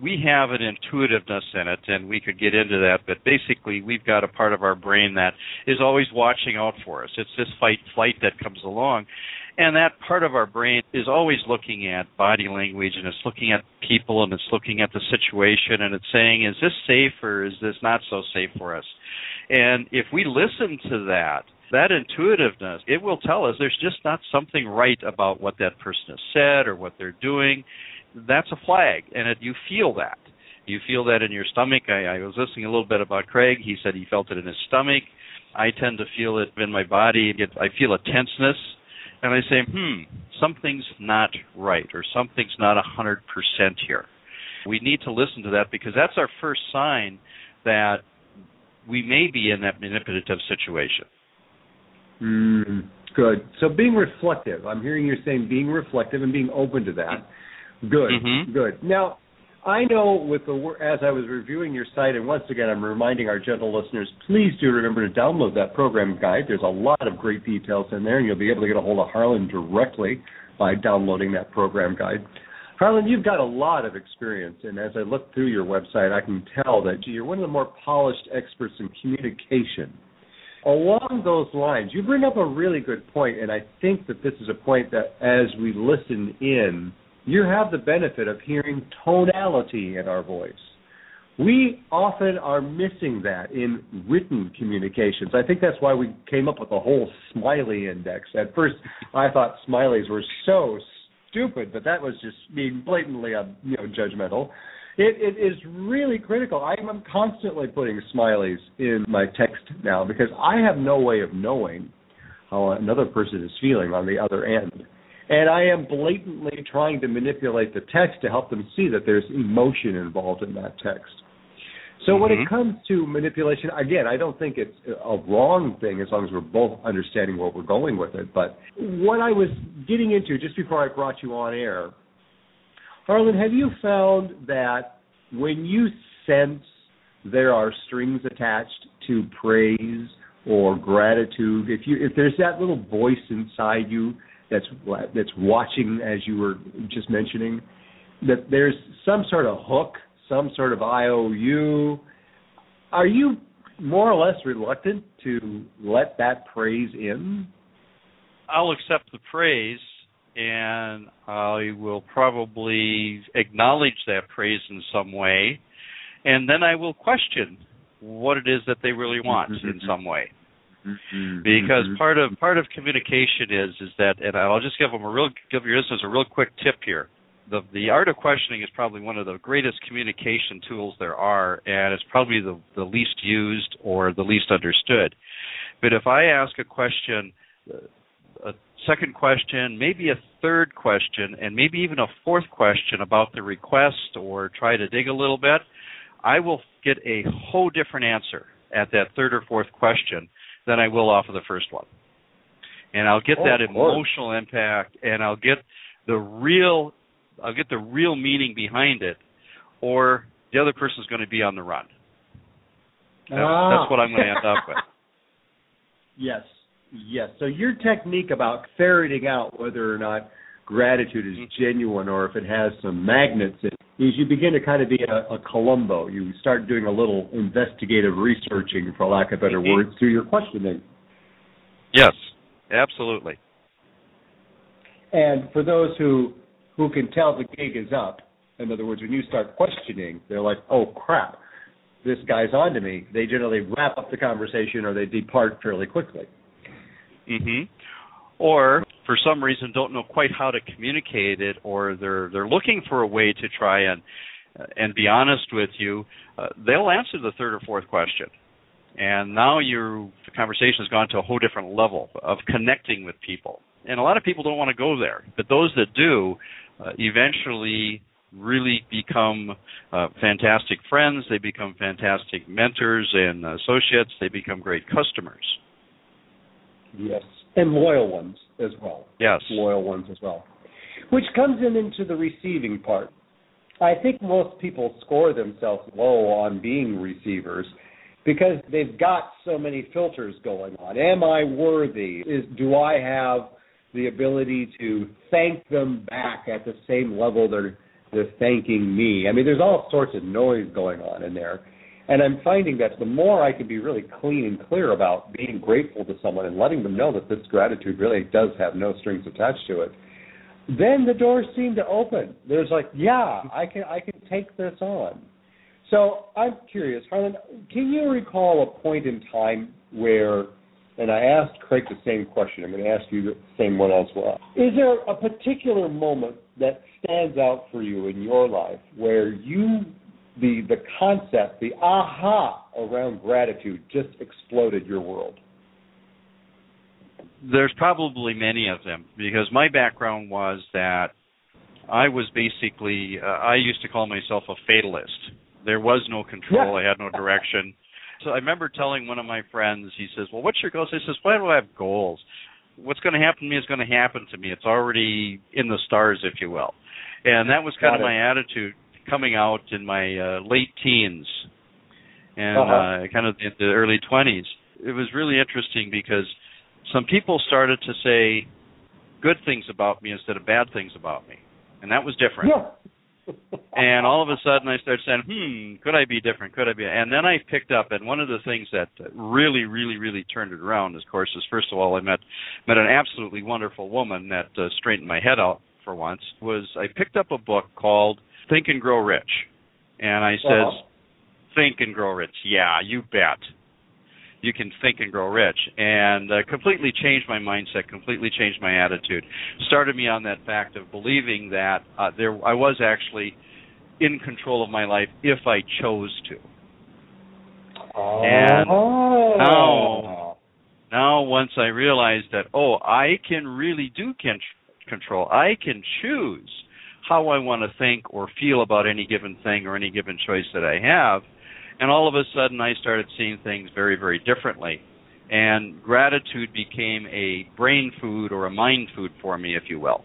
we have an intuitiveness in it, and we could get into that, but basically, we've got a part of our brain that is always watching out for us. It's this fight flight that comes along, and that part of our brain is always looking at body language, and it's looking at people, and it's looking at the situation, and it's saying, is this safe or is this not so safe for us? And if we listen to that, that intuitiveness, it will tell us there's just not something right about what that person has said or what they're doing that's a flag, and it, you feel that. You feel that in your stomach. I, I was listening a little bit about Craig. He said he felt it in his stomach. I tend to feel it in my body. I feel a tenseness, and I say, hmm, something's not right, or something's not a hundred percent here. We need to listen to that because that's our first sign that we may be in that manipulative situation. Mm, good. So being reflective. I'm hearing you saying being reflective and being open to that. Good, mm-hmm. good. Now, I know with the as I was reviewing your site, and once again, I'm reminding our gentle listeners, please do remember to download that program guide. There's a lot of great details in there, and you'll be able to get a hold of Harlan directly by downloading that program guide. Harlan, you've got a lot of experience, and as I look through your website, I can tell that you're one of the more polished experts in communication. Along those lines, you bring up a really good point, and I think that this is a point that as we listen in, you have the benefit of hearing tonality in our voice. We often are missing that in written communications. I think that's why we came up with the whole smiley index. At first, I thought smileys were so stupid, but that was just being blatantly, uh, you know, judgmental. It, it is really critical. I'm constantly putting smileys in my text now because I have no way of knowing how another person is feeling on the other end and I am blatantly trying to manipulate the text to help them see that there's emotion involved in that text. So mm-hmm. when it comes to manipulation, again, I don't think it's a wrong thing as long as we're both understanding where we're going with it. But what I was getting into just before I brought you on air, Harlan, have you found that when you sense there are strings attached to praise or gratitude, if you if there's that little voice inside you that's that's watching, as you were just mentioning, that there's some sort of hook, some sort of IOU. Are you more or less reluctant to let that praise in? I'll accept the praise and I will probably acknowledge that praise in some way and then I will question what it is that they really want mm-hmm. in some way. Mm-hmm. Because mm-hmm. part of part of communication is is that, and I'll just give them a real give your listeners a real quick tip here. The the art of questioning is probably one of the greatest communication tools there are, and it's probably the the least used or the least understood. But if I ask a question, a second question, maybe a third question, and maybe even a fourth question about the request, or try to dig a little bit, I will get a whole different answer at that third or fourth question than I will off of the first one. And I'll get oh, that emotional impact and I'll get the real I'll get the real meaning behind it or the other person's going to be on the run. That's, ah. that's what I'm going to end up with. Yes. Yes. So your technique about ferreting out whether or not gratitude is Mm-hmm. genuine or if it has some magnets in it, is you begin to kind of be a, a Columbo. You start doing a little investigative researching, for lack of better Mhm. words, through your questioning. Yes, absolutely. And for those who who can tell the gig is up, in other words, when you start questioning, they're like, "Oh crap, this guy's on to me." They generally wrap up the conversation or they depart fairly quickly. Mm-hmm. Or for some reason don't know quite how to communicate it, or they're they're looking for a way to try and uh, and be honest with you. Uh, they'll answer the third or fourth question, and now your the conversation has gone to a whole different level of connecting with people. And a lot of people don't want to go there, but those that do, uh, eventually really become uh, fantastic friends. They become fantastic mentors and associates. They become great customers. Yes. And loyal ones as well. Yes. Loyal ones as well. Which comes in into the receiving part. I think most people score themselves low on being receivers because they've got so many filters going on. Am I worthy? Is do I have the ability to thank them back at the same level they're they're thanking me? I mean, there's all sorts of noise going on in there. And I'm finding that the more I can be really clean and clear about being grateful to someone and letting them know that this gratitude really does have no strings attached to it, then the doors seem to open. There's like, yeah, I can I can take this on. So I'm curious, Harlan, can you recall a point in time where, and I asked Craig the same question, I'm going to ask you the same one as well. Is there a particular moment that stands out for you in your life where you, the the concept, the aha around gratitude just exploded your world? There's probably many of them because my background was that I was basically uh, I used to call myself a fatalist. There was no control. I had no direction. So I remember telling one of my friends, he says, "Well, what's your goals?" I says, "Why do I have goals? What's going to happen to me is going to happen to me. It's already in the stars, if you will." And that was kind Got of it. my attitude coming out in my uh, late teens and Uh-huh. uh, kind of in the early 20s. It was really interesting because some people started to say good things about me instead of bad things about me, and that was different. Yeah. And all of a sudden, I started saying, "Hmm, could I be different? Could I be?" And then I picked up, and one of the things that really, really, really turned it around, of course, is first of all, I met met an absolutely wonderful woman that uh, straightened my head out for once. Was I picked up a book called Think and Grow Rich, and I says, Uh-huh. "Think and grow rich." Yeah, you bet. You can think and grow rich, and uh, completely changed my mindset. Completely changed my attitude. Started me on that fact of believing that uh, there I was actually in control of my life if I chose to. And oh. now- Now, once I realized that, oh, I can really do control. I can choose how I want to think or feel about any given thing or any given choice that I have. And all of a sudden, I started seeing things very, very differently. And gratitude became a brain food or a mind food for me, if you will.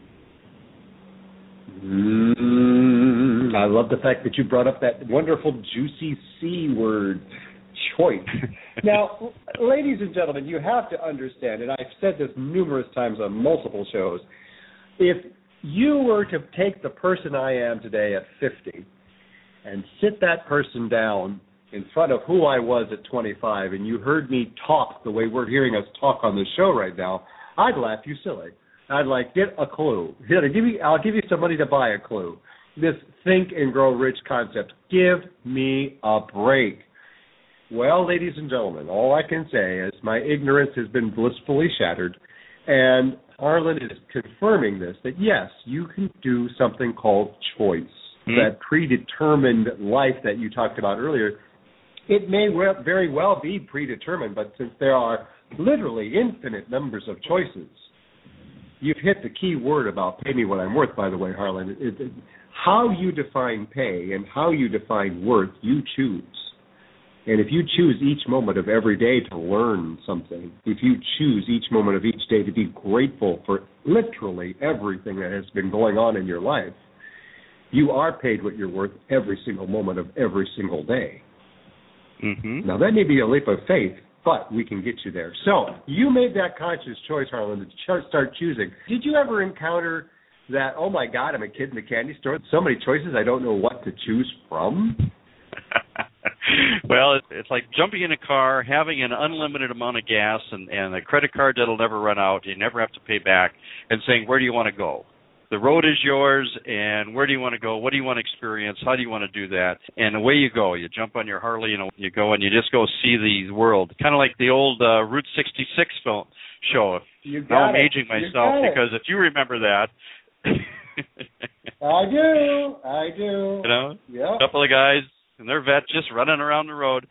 Mm, I love the fact that you brought up that wonderful juicy C word, choice. now, ladies and gentlemen, you have to understand, and I've said this numerous times on multiple shows, if you were to take the person I am today at 50 and sit that person down in front of who I was at 25 and you heard me talk the way we're hearing us talk on the show right now, I'd laugh you silly. I'd like get a clue. Give you I'll give you some money to buy a clue. This think and grow rich concept. Give me a break. Well, ladies and gentlemen, all I can say is my ignorance has been blissfully shattered, and Harlan is confirming this that yes, you can do something called choice. Hmm. That predetermined life that you talked about earlier, it may well, very well be predetermined, but since there are literally infinite numbers of choices, you've hit the key word about pay me what I'm worth, by the way, Harlan. It, it, how you define pay and how you define worth, you choose. And if you choose each moment of every day to learn something, if you choose each moment of each day to be grateful for literally everything that has been going on in your life, you are paid what you're worth every single moment of every single day. Mm-hmm. Now, that may be a leap of faith, but we can get you there. So, you made that conscious choice, Harlan, to ch- start choosing. Did you ever encounter that oh my god, I'm a kid in the candy store. So many choices, I don't know what to choose from. well, it's like jumping in a car, having an unlimited amount of gas, and and a credit card that'll never run out. You never have to pay back, and saying where do you want to go. The road is yours, and where do you want to go? What do you want to experience? How do you want to do that? And away you go. You jump on your Harley, and you go and you just go see the world. Kind of like the old uh, Route 66 film show. You now I'm it. aging myself because if you remember that. I do. I do. You know, yeah. a couple of guys and they're vets just running around the road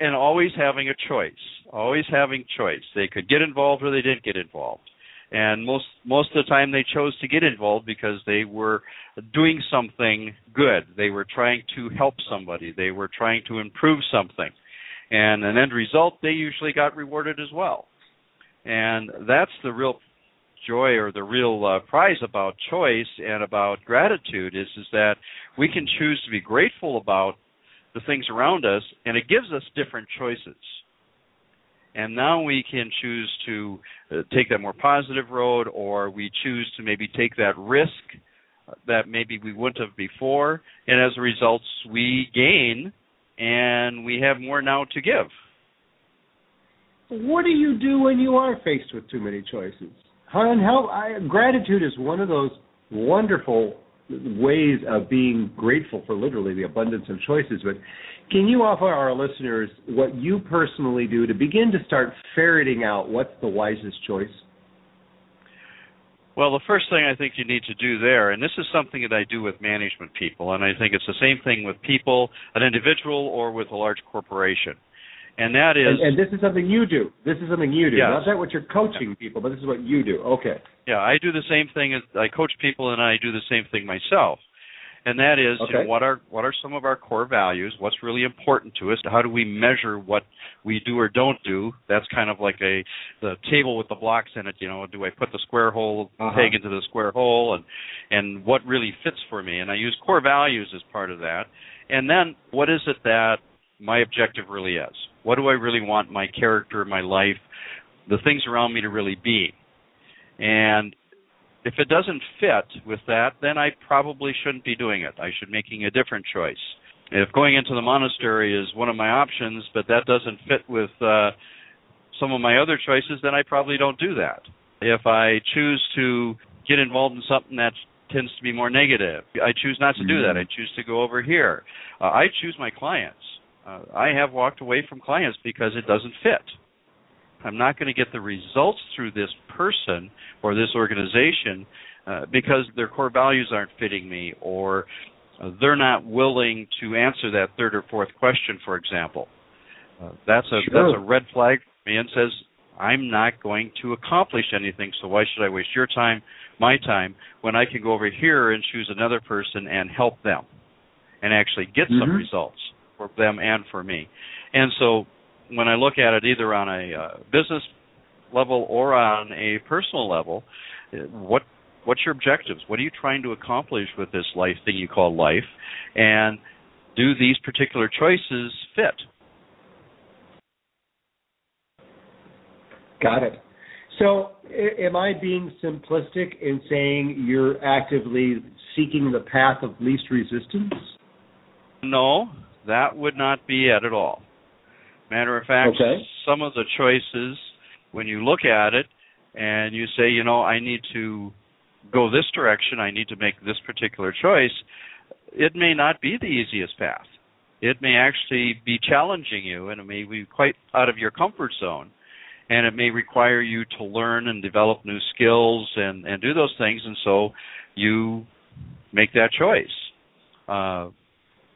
and always having a choice. Always having choice. They could get involved or they didn't get involved. And most most of the time they chose to get involved because they were doing something good. They were trying to help somebody. They were trying to improve something. And an end result they usually got rewarded as well. And that's the real joy or the real uh, prize about choice and about gratitude is is that we can choose to be grateful about the things around us, and it gives us different choices. And now we can choose to uh, take that more positive road, or we choose to maybe take that risk that maybe we wouldn't have before, and as a result, we gain and we have more now to give. What do you do when you are faced with too many choices? How, how I, gratitude is one of those wonderful ways of being grateful for literally the abundance of choices. But can you offer our listeners what you personally do to begin to start ferreting out what's the wisest choice? Well, the first thing I think you need to do there, and this is something that I do with management people, and I think it's the same thing with people, an individual, or with a large corporation and that is and, and, this is something you do. This is something you do. Yes. Not that what you're coaching people, but this is what you do. Okay. Yeah, I do the same thing as I coach people, and I do the same thing myself. And that is, okay. you know, what are what are some of our core values? What's really important to us? How do we measure what we do or don't do? That's kind of like a the table with the blocks in it. You know, do I put the square hole uh-huh. peg into the square hole, and and what really fits for me? And I use core values as part of that. And then, what is it that my objective really is? What do I really want my character, my life, the things around me to really be? And if it doesn't fit with that, then I probably shouldn't be doing it. I should be making a different choice. If going into the monastery is one of my options, but that doesn't fit with uh, some of my other choices, then I probably don't do that. If I choose to get involved in something that tends to be more negative, I choose not to do that. I choose to go over here. Uh, I choose my clients. Uh, I have walked away from clients because it doesn't fit. I'm not going to get the results through this person or this organization uh, because their core values aren't fitting me or uh, they're not willing to answer that third or fourth question, for example. Uh, that's a sure. that's a red flag for me and says I'm not going to accomplish anything. So why should I waste your time, my time, when I can go over here and choose another person and help them and actually get mm-hmm. some results for them and for me. And so when I look at it either on a uh, business level or on a personal level, what what's your objectives? What are you trying to accomplish with this life thing you call life? And do these particular choices fit? Got it. So, am I being simplistic in saying you're actively seeking the path of least resistance? No, that would not be it at all. Matter of fact, okay. some of the choices, when you look at it and you say, you know, I need to go this direction, I need to make this particular choice, it may not be the easiest path. It may actually be challenging you and it may be quite out of your comfort zone. And it may require you to learn and develop new skills and, and do those things. And so you make that choice. Uh,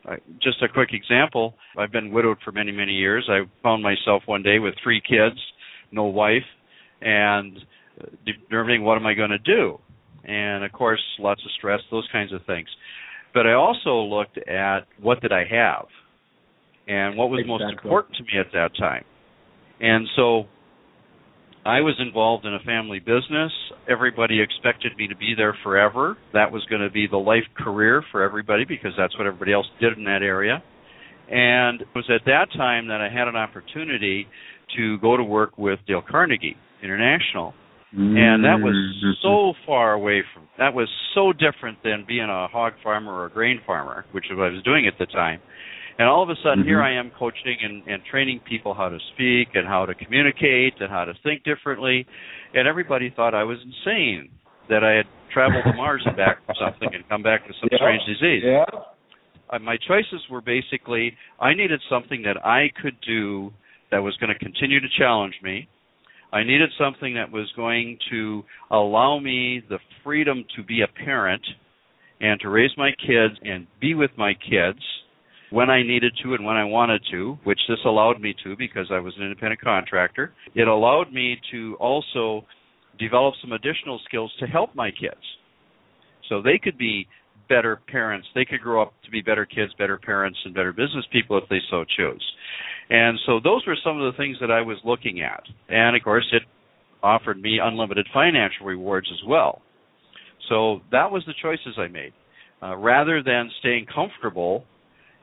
Uh, just a quick example I've been widowed for many, many years. I found myself one day with three kids, no wife, and uh, determining what am I going to do? And of course, lots of stress, those kinds of things. But I also looked at what did I have and what was exactly. most important to me at that time. And so I was involved in a family business. Everybody expected me to be there forever. That was going to be the life career for everybody because that's what everybody else did in that area. And it was at that time that I had an opportunity to go to work with Dale Carnegie International. And that was so far away from that was so different than being a hog farmer or a grain farmer, which is what I was doing at the time. And all of a sudden, here Mhm. I am coaching and, and training people how to speak and how to communicate and how to think differently. And everybody thought I was insane that I had traveled to Mars and back or something and come back with some Yeah. strange disease. Yeah. Uh, my choices were basically I needed something that I could do that was going to continue to challenge me. I needed something that was going to allow me the freedom to be a parent and to raise my kids and be with my kids when I needed to and when I wanted to, which this allowed me to because I was an independent contractor. It allowed me to also develop some additional skills to help my kids. So they could be better parents. They could grow up to be better kids, better parents, and better business people if they so choose. And so those were some of the things that I was looking at. And of course, it offered me unlimited financial rewards as well. So that was the choices I made. Uh, rather than staying comfortable,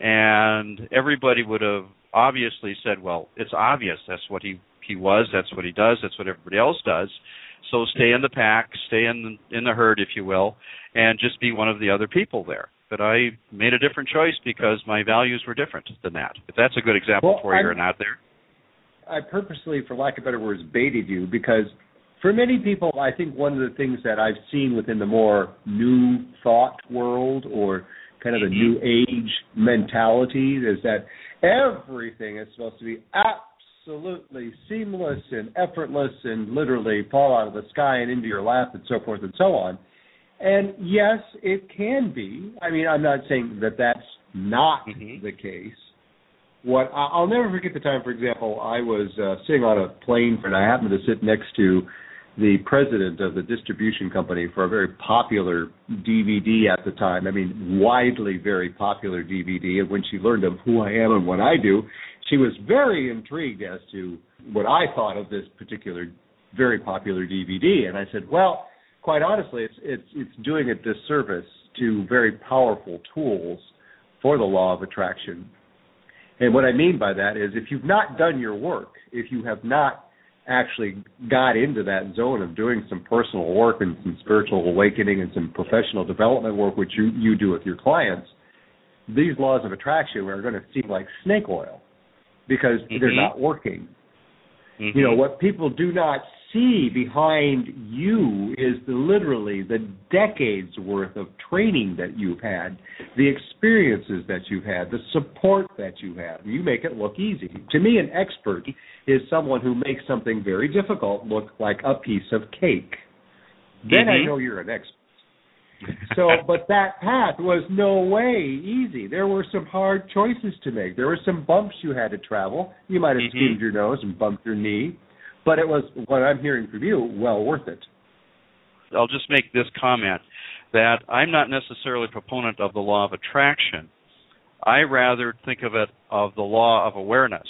and everybody would have obviously said, well, it's obvious that's what he, he was, that's what he does, that's what everybody else does. So stay in the pack, stay in the, in the herd, if you will, and just be one of the other people there. But I made a different choice because my values were different than that. If that's a good example Well, for you I'm- or not there. I purposely, for lack of better words, baited you because for many people, I think one of the things that I've seen within the more new thought world or kind of the new age mentality is that everything is supposed to be absolutely seamless and effortless and literally fall out of the sky and into your lap and so forth and so on. And yes, it can be. I mean, I'm not saying that that's not Mhm. the case what I'll never forget the time. For example, I was uh, sitting on a plane, and I happened to sit next to the president of the distribution company for a very popular DVD at the time. I mean, widely very popular DVD. And when she learned of who I am and what I do, she was very intrigued as to what I thought of this particular very popular DVD. And I said, well, quite honestly, it's it's it's doing a disservice to very powerful tools for the law of attraction and what I mean by that is if you've not done your work, if you have not actually got into that zone of doing some personal work and some spiritual awakening and some professional development work, which you, you do with your clients, these laws of attraction are going to seem like snake oil because they're Mhm. not working. Mhm. You know, what people do not see behind you is the, literally the decades worth of training that you've had, the experiences that you've had, the support that you have. You make it look easy. To me, an expert is someone who makes something very difficult look like a piece of cake. Then I Mhm. know you're an expert. So, but that path was no way easy. There were some hard choices to make. There were some bumps you had to travel. You might have Mhm. skinned your nose and bumped your knee, but it was what I'm hearing from you, well worth it. I'll just make this comment that I'm not necessarily a proponent of the law of attraction. I rather think of it of the law of awareness.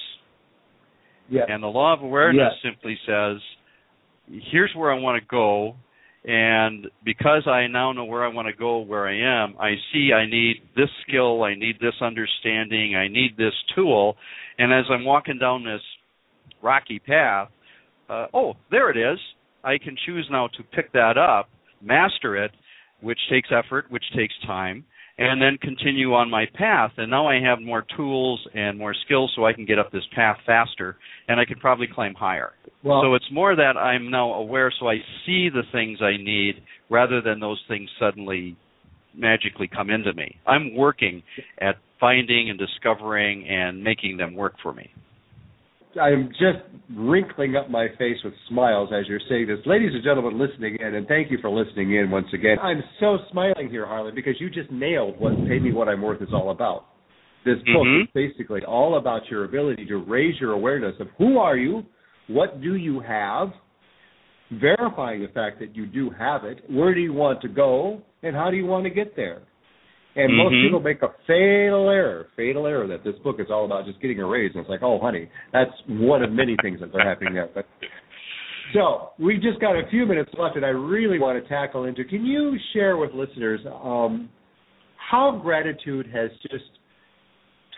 Yeah. And the law of awareness Yes. simply says, here's where I want to go, and because I now know where I want to go, where I am, I see I need this skill, I need this understanding, I need this tool, and as I'm walking down this rocky path, uh, oh, there it is. I can choose now to pick that up, master it, which takes effort, which takes time, and then continue on my path. And now I have more tools and more skills so I can get up this path faster and I can probably climb higher. Well, so it's more that I'm now aware so I see the things I need rather than those things suddenly magically come into me. I'm working at finding and discovering and making them work for me. I'm just wrinkling up my face with smiles as you're saying this. Ladies and gentlemen listening in, and thank you for listening in once again. I'm so smiling here, Harlan, because you just nailed what Pay Me What I'm Worth is all about. This book Mhm. is basically all about your ability to raise your awareness of who are you, what do you have, verifying the fact that you do have it, where do you want to go, and how do you want to get there. And most Mhm. people make a fatal error, fatal error that this book is all about just getting a raise. And it's like, oh, honey, that's one of many things that are happening there. But so we just got a few minutes left, and I really want to tackle into. Can you share with listeners um, how gratitude has just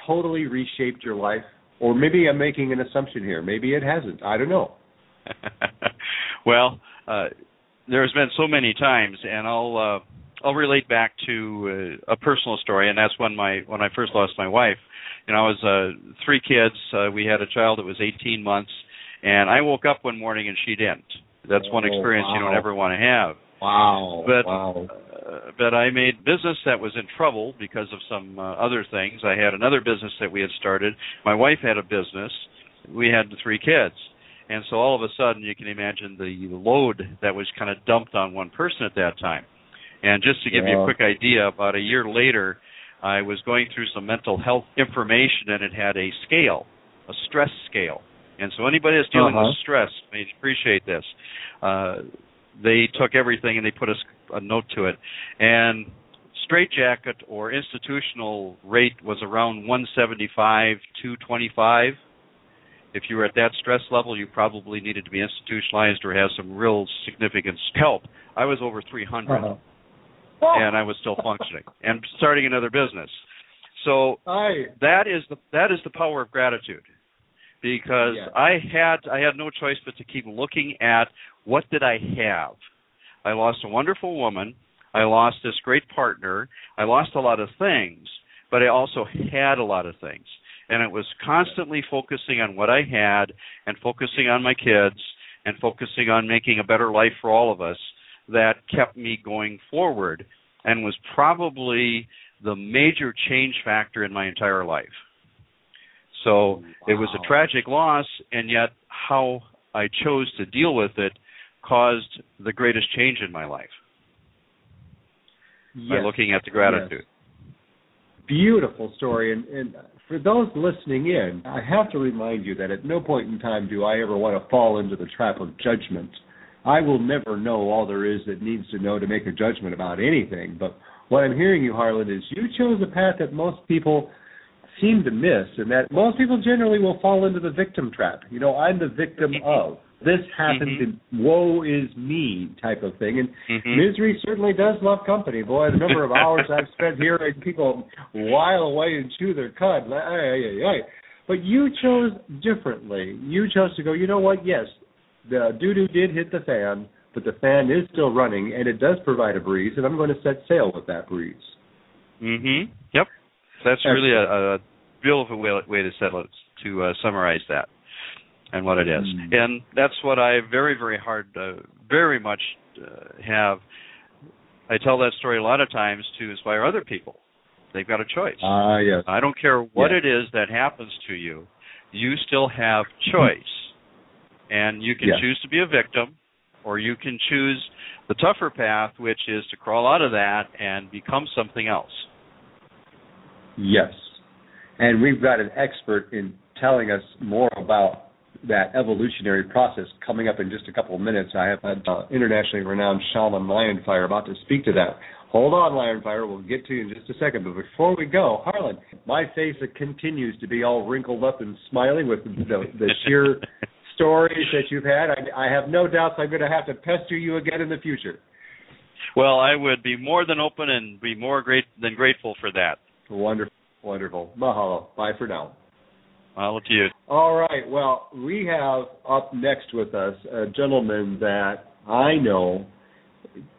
totally reshaped your life? Or maybe I'm making an assumption here. Maybe it hasn't. I don't know. well, uh, there's been so many times, and I'll uh, I'll relate back to uh, a personal story, and that's when my when I first lost my wife. You know, I was uh, three kids. Uh, we had a child that was 18 months, and I woke up one morning and she didn't. That's one Oh, experience you don't ever want to have. Wow. But wow. uh, but I made business that was in trouble because of some uh, other things. I had another business that we had started. My wife had a business. We had three kids. And so all of a sudden you can imagine the load that was kind of dumped on one person at that time. And just to give you a quick idea, about a year later I was going through some mental health information and it had a scale, a stress scale. And so anybody that's dealing Uh-huh. with stress may appreciate this. Uh, they took everything and they put a, a note to it. And straitjacket or institutional rate was around 175, 225. If you were at that stress level, you probably needed to be institutionalized or have some real significant help. I was over 300 Uh-huh. And I was still functioning and starting another business. So I that is the that is the power of gratitude because Yes. I had I had no choice but to keep looking at what did I have. I lost a wonderful woman. I lost this great partner. I lost a lot of things, but I also had a lot of things. And it was constantly focusing on what I had and focusing on my kids and focusing on making a better life for all of us that kept me going forward and was probably the major change factor in my entire life. So oh, it was a tragic loss, and yet how I chose to deal with it caused the greatest change in my life. By looking at the gratitude. beautiful story and, and for those listening in i have to remind you that at no point in time do i ever want to fall into the trap of judgment i will never know all there is that needs to know to make a judgment about anything but what i'm hearing you harlan is you chose a path that most people seem to miss and that most people generally will fall into the victim trap you know i'm the victim of this happened Mhm. and woe is me type of thing and Mhm. Misery certainly does love company. Boy, the number of hours I've spent hearing people while away and chew their cud. But you chose differently. You chose to go, you know what? Yes, the doo doo did hit the fan, but the fan is still running and it does provide a breeze, and I'm going to set sail with that breeze. Mhm. Yep. That's really a, a beautiful way, way to settle it, to uh, summarize that and what it is. Mm. And that's what I very, very hard, uh, very much uh, have. I tell that story a lot of times to inspire other people. They've got a choice. Ah, yes. I don't care what Yes. it is that happens to you, you still have choice. And you can Yes. choose to be a victim, or you can choose the tougher path, which is to crawl out of that and become something else. Yes. And we've got an expert in telling us more about that evolutionary process coming up in just a couple of minutes. I have an uh, internationally renowned shaman Lionfire about to speak to that. Hold on, Lionfire. We'll get to you in just a second. But before we go, Harlan, my face continues to be all wrinkled up and smiling with the, the sheer stories that you've had. I, I have no doubts I'm going to have to pester you again in the future. Well, I would be more than open and be more great than grateful for that. Wonderful. Wonderful. Mahalo. Bye for now. Well, to you. All right. Well, we have up next with us a gentleman that I know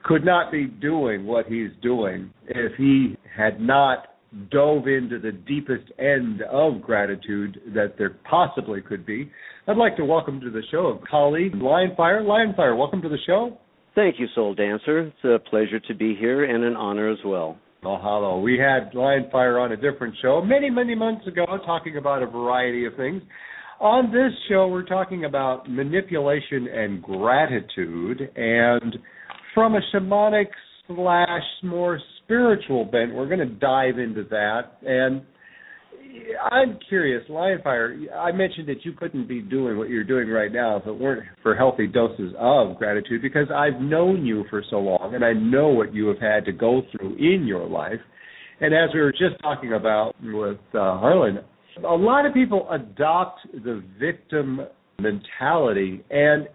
could not be doing what he's doing if he had not dove into the deepest end of gratitude that there possibly could be. I'd like to welcome to the show a colleague, Lionfire. Lionfire, welcome to the show. Thank you, Soul Dancer. It's a pleasure to be here and an honor as well. Mahalo. We had Lionfire on a different show many, many months ago talking about a variety of things. On this show, we're talking about manipulation and gratitude, and from a shamanic slash more spiritual bent, we're going to dive into that. And I'm curious, Lionfire, I mentioned that you couldn't be doing what you're doing right now if it weren't for healthy doses of gratitude because I've known you for so long and I know what you have had to go through in your life. And as we were just talking about with uh, Harlan, a lot of people adopt the victim mentality and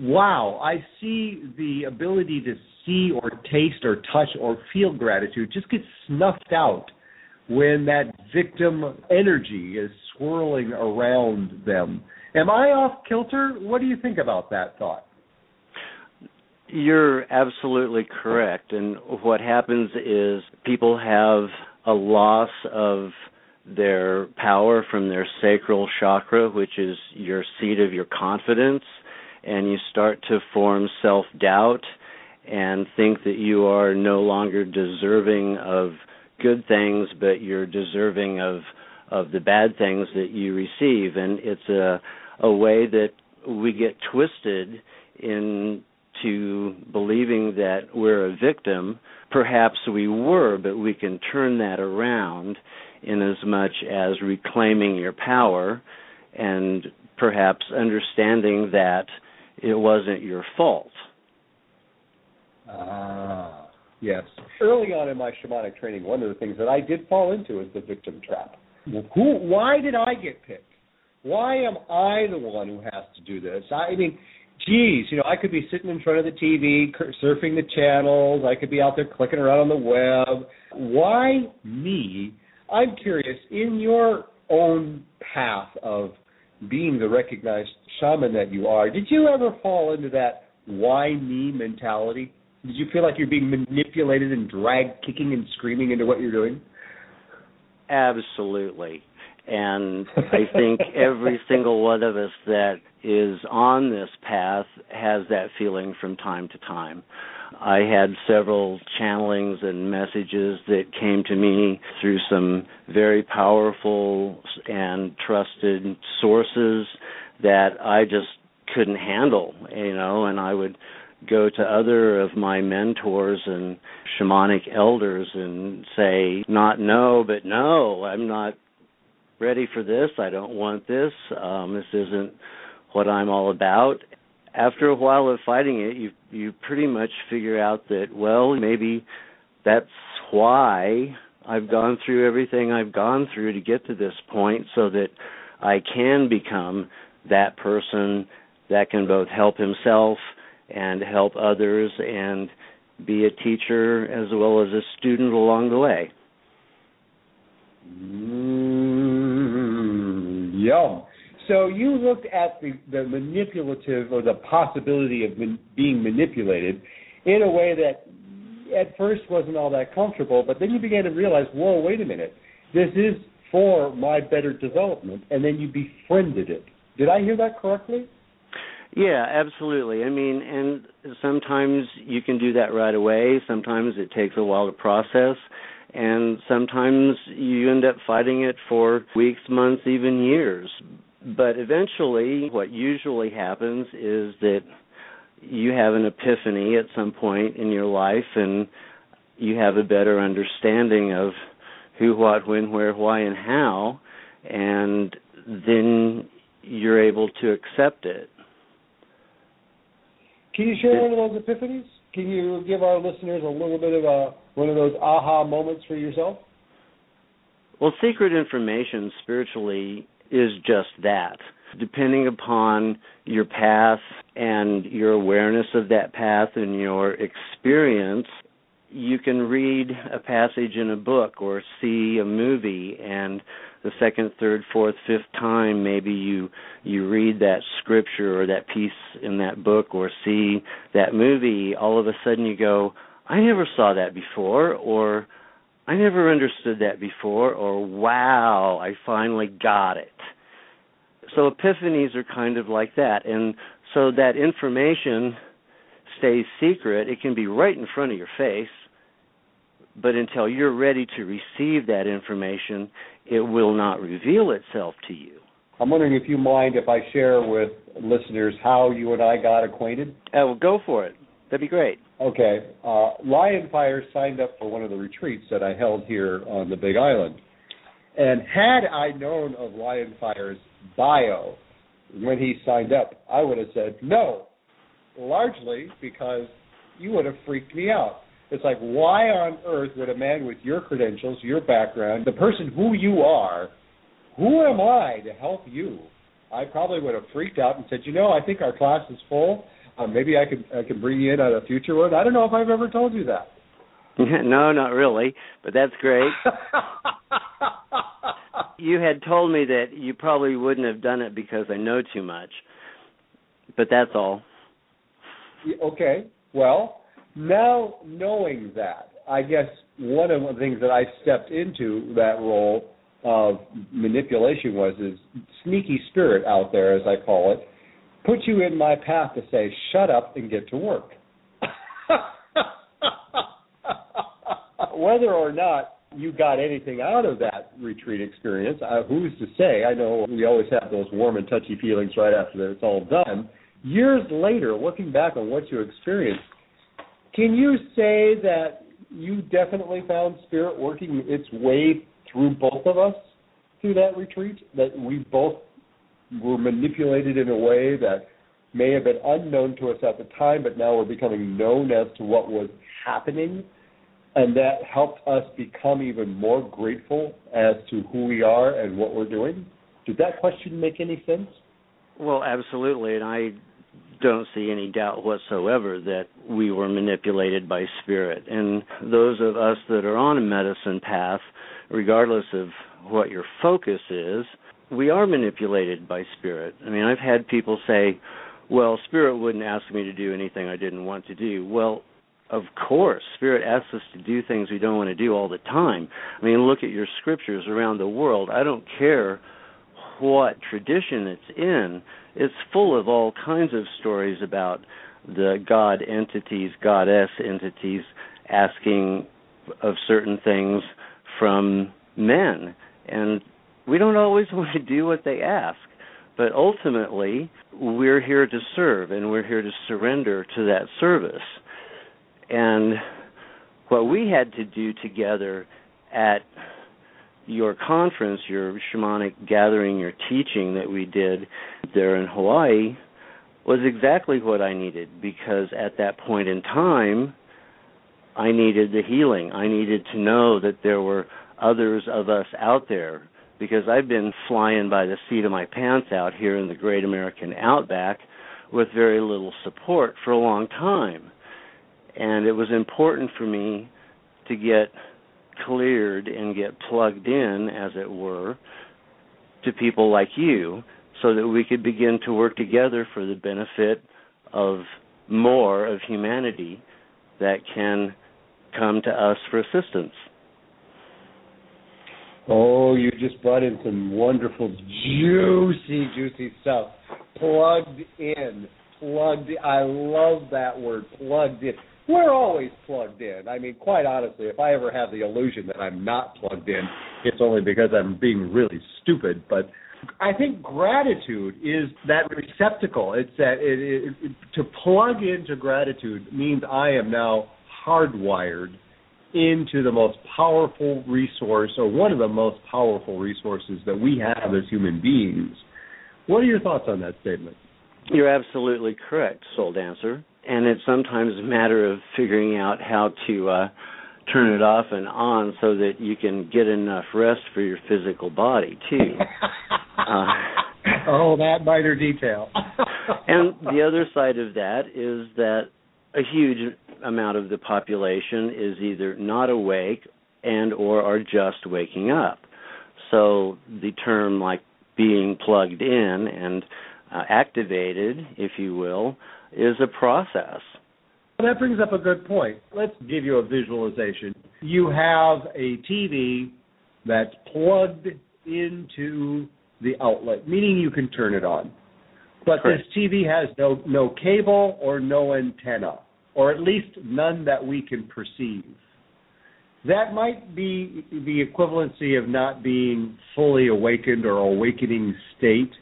wow, I see the ability to see or taste or touch or feel gratitude just gets snuffed out when that victim energy is swirling around them. Am I off kilter? What do you think about that thought? You're absolutely correct. And what happens is people have a loss of their power from their sacral chakra, which is your seat of your confidence, and you start to form self doubt and think that you are no longer deserving of good things, but you're deserving of of the bad things that you receive, and it's a a way that we get twisted into believing that we're a victim. Perhaps we were, but we can turn that around in as much as reclaiming your power and perhaps understanding that it wasn't your fault. Ah, yes. Early on in my shamanic training, one of the things that I did fall into is the victim trap. Who? Why did I get picked? Why am I the one who has to do this? I mean, geez, you know, I could be sitting in front of the TV, surfing the channels. I could be out there clicking around on the web. Why me? I'm curious. In your own path of being the recognized shaman that you are, did you ever fall into that "why me" mentality? Did you feel like you're being manipulated and dragged kicking and screaming into what you're doing? Absolutely. And I think every single one of us that is on this path has that feeling from time to time. I had several channelings and messages that came to me through some very powerful and trusted sources that I just couldn't handle, you know, and I would go to other of my mentors and shamanic elders and say, not no, but no, I'm not ready for this. I don't want this. Um, this isn't what I'm all about. After a while of fighting it, you you pretty much figure out that well, maybe that's why I've gone through everything I've gone through to get to this point so that I can become that person that can both help himself and help others and be a teacher as well as a student along the way. Mm, yum. So you looked at the, the manipulative or the possibility of man, being manipulated in a way that at first wasn't all that comfortable, but then you began to realize, whoa, wait a minute, this is for my better development, and then you befriended it. Did I hear that correctly? Yeah, absolutely. I mean, and sometimes you can do that right away. Sometimes it takes a while to process, and sometimes you end up fighting it for weeks, months, even years. But eventually, what usually happens is that you have an epiphany at some point in your life, and you have a better understanding of who, what, when, where, why, and how, and then you're able to accept it can you share one of those epiphanies? Can you give our listeners a little bit of a one of those aha moments for yourself? Well, secret information spiritually is just that. Depending upon your path and your awareness of that path and your experience, you can read a passage in a book or see a movie and the second, third, fourth, fifth time maybe you you read that scripture or that piece in that book or see that movie, all of a sudden you go, I never saw that before or I never understood that before or wow, I finally got it. So epiphanies are kind of like that and so that information stays secret. It can be right in front of your face but until you're ready to receive that information, it will not reveal itself to you. I'm wondering if you mind if I share with listeners how you and I got acquainted. Uh, well, go for it. That'd be great. Okay. Uh, Lionfire signed up for one of the retreats that I held here on the Big Island. And had I known of Lionfire's bio when he signed up, I would have said no, largely because you would have freaked me out. It's like, why on earth would a man with your credentials, your background, the person who you are, who am I to help you? I probably would have freaked out and said, you know, I think our class is full. Uh, maybe I could I could bring you in on a future one. I don't know if I've ever told you that. no, not really, but that's great. You had told me that you probably wouldn't have done it because I know too much. But that's all. Okay. Well, now knowing that, I guess one of the things that I stepped into that role of manipulation was is sneaky spirit out there, as I call it, put you in my path to say, shut up and get to work. Whether or not you got anything out of that retreat experience, uh, who's to say? I know we always have those warm and touchy feelings right after that it's all done. Years later, looking back on what you experienced, can you say that you definitely found spirit working its way through both of us through that retreat? That we both were manipulated in a way that may have been unknown to us at the time, but now we're becoming known as to what was happening, and that helped us become even more grateful as to who we are and what we're doing. Did that question make any sense? Well, absolutely, and I don't see any doubt whatsoever that we were manipulated by spirit. And those of us that are on a medicine path, regardless of what your focus is, we are manipulated by spirit. I mean, I've had people say, well, spirit wouldn't ask me to do anything I didn't want to do. Well, of course, spirit asks us to do things we don't want to do all the time. I mean, look at your scriptures around the world. I don't care what tradition it's in it's full of all kinds of stories about the god entities, goddess entities asking of certain things from men. And we don't always want to do what they ask. But ultimately, we're here to serve and we're here to surrender to that service. And what we had to do together at your conference, your shamanic gathering, your teaching that we did there in Hawaii was exactly what I needed because at that point in time, I needed the healing. I needed to know that there were others of us out there because I've been flying by the seat of my pants out here in the great American outback with very little support for a long time. And it was important for me to get cleared and get plugged in, as it were, to people like you so that we could begin to work together for the benefit of more of humanity that can come to us for assistance. Oh, you just brought in some wonderful, juicy, juicy stuff. Plugged in. Plugged in. I love that word, plugged in we're always plugged in. I mean, quite honestly, if I ever have the illusion that I'm not plugged in, it's only because I'm being really stupid. But I think gratitude is that receptacle. It's that it, it, it, to plug into gratitude means I am now hardwired into the most powerful resource, or one of the most powerful resources that we have as human beings. What are your thoughts on that statement? You're absolutely correct, Soul Dancer and it's sometimes a matter of figuring out how to uh, turn it off and on so that you can get enough rest for your physical body too. uh, oh, that minor detail. and the other side of that is that a huge amount of the population is either not awake and or are just waking up. So the term like being plugged in and uh, activated, if you will, is a process. That brings up a good point. Let's give you a visualization. You have a TV that's plugged into the outlet, meaning you can turn it on. But Correct. this TV has no no cable or no antenna, or at least none that we can perceive. That might be the equivalency of not being fully awakened or awakening state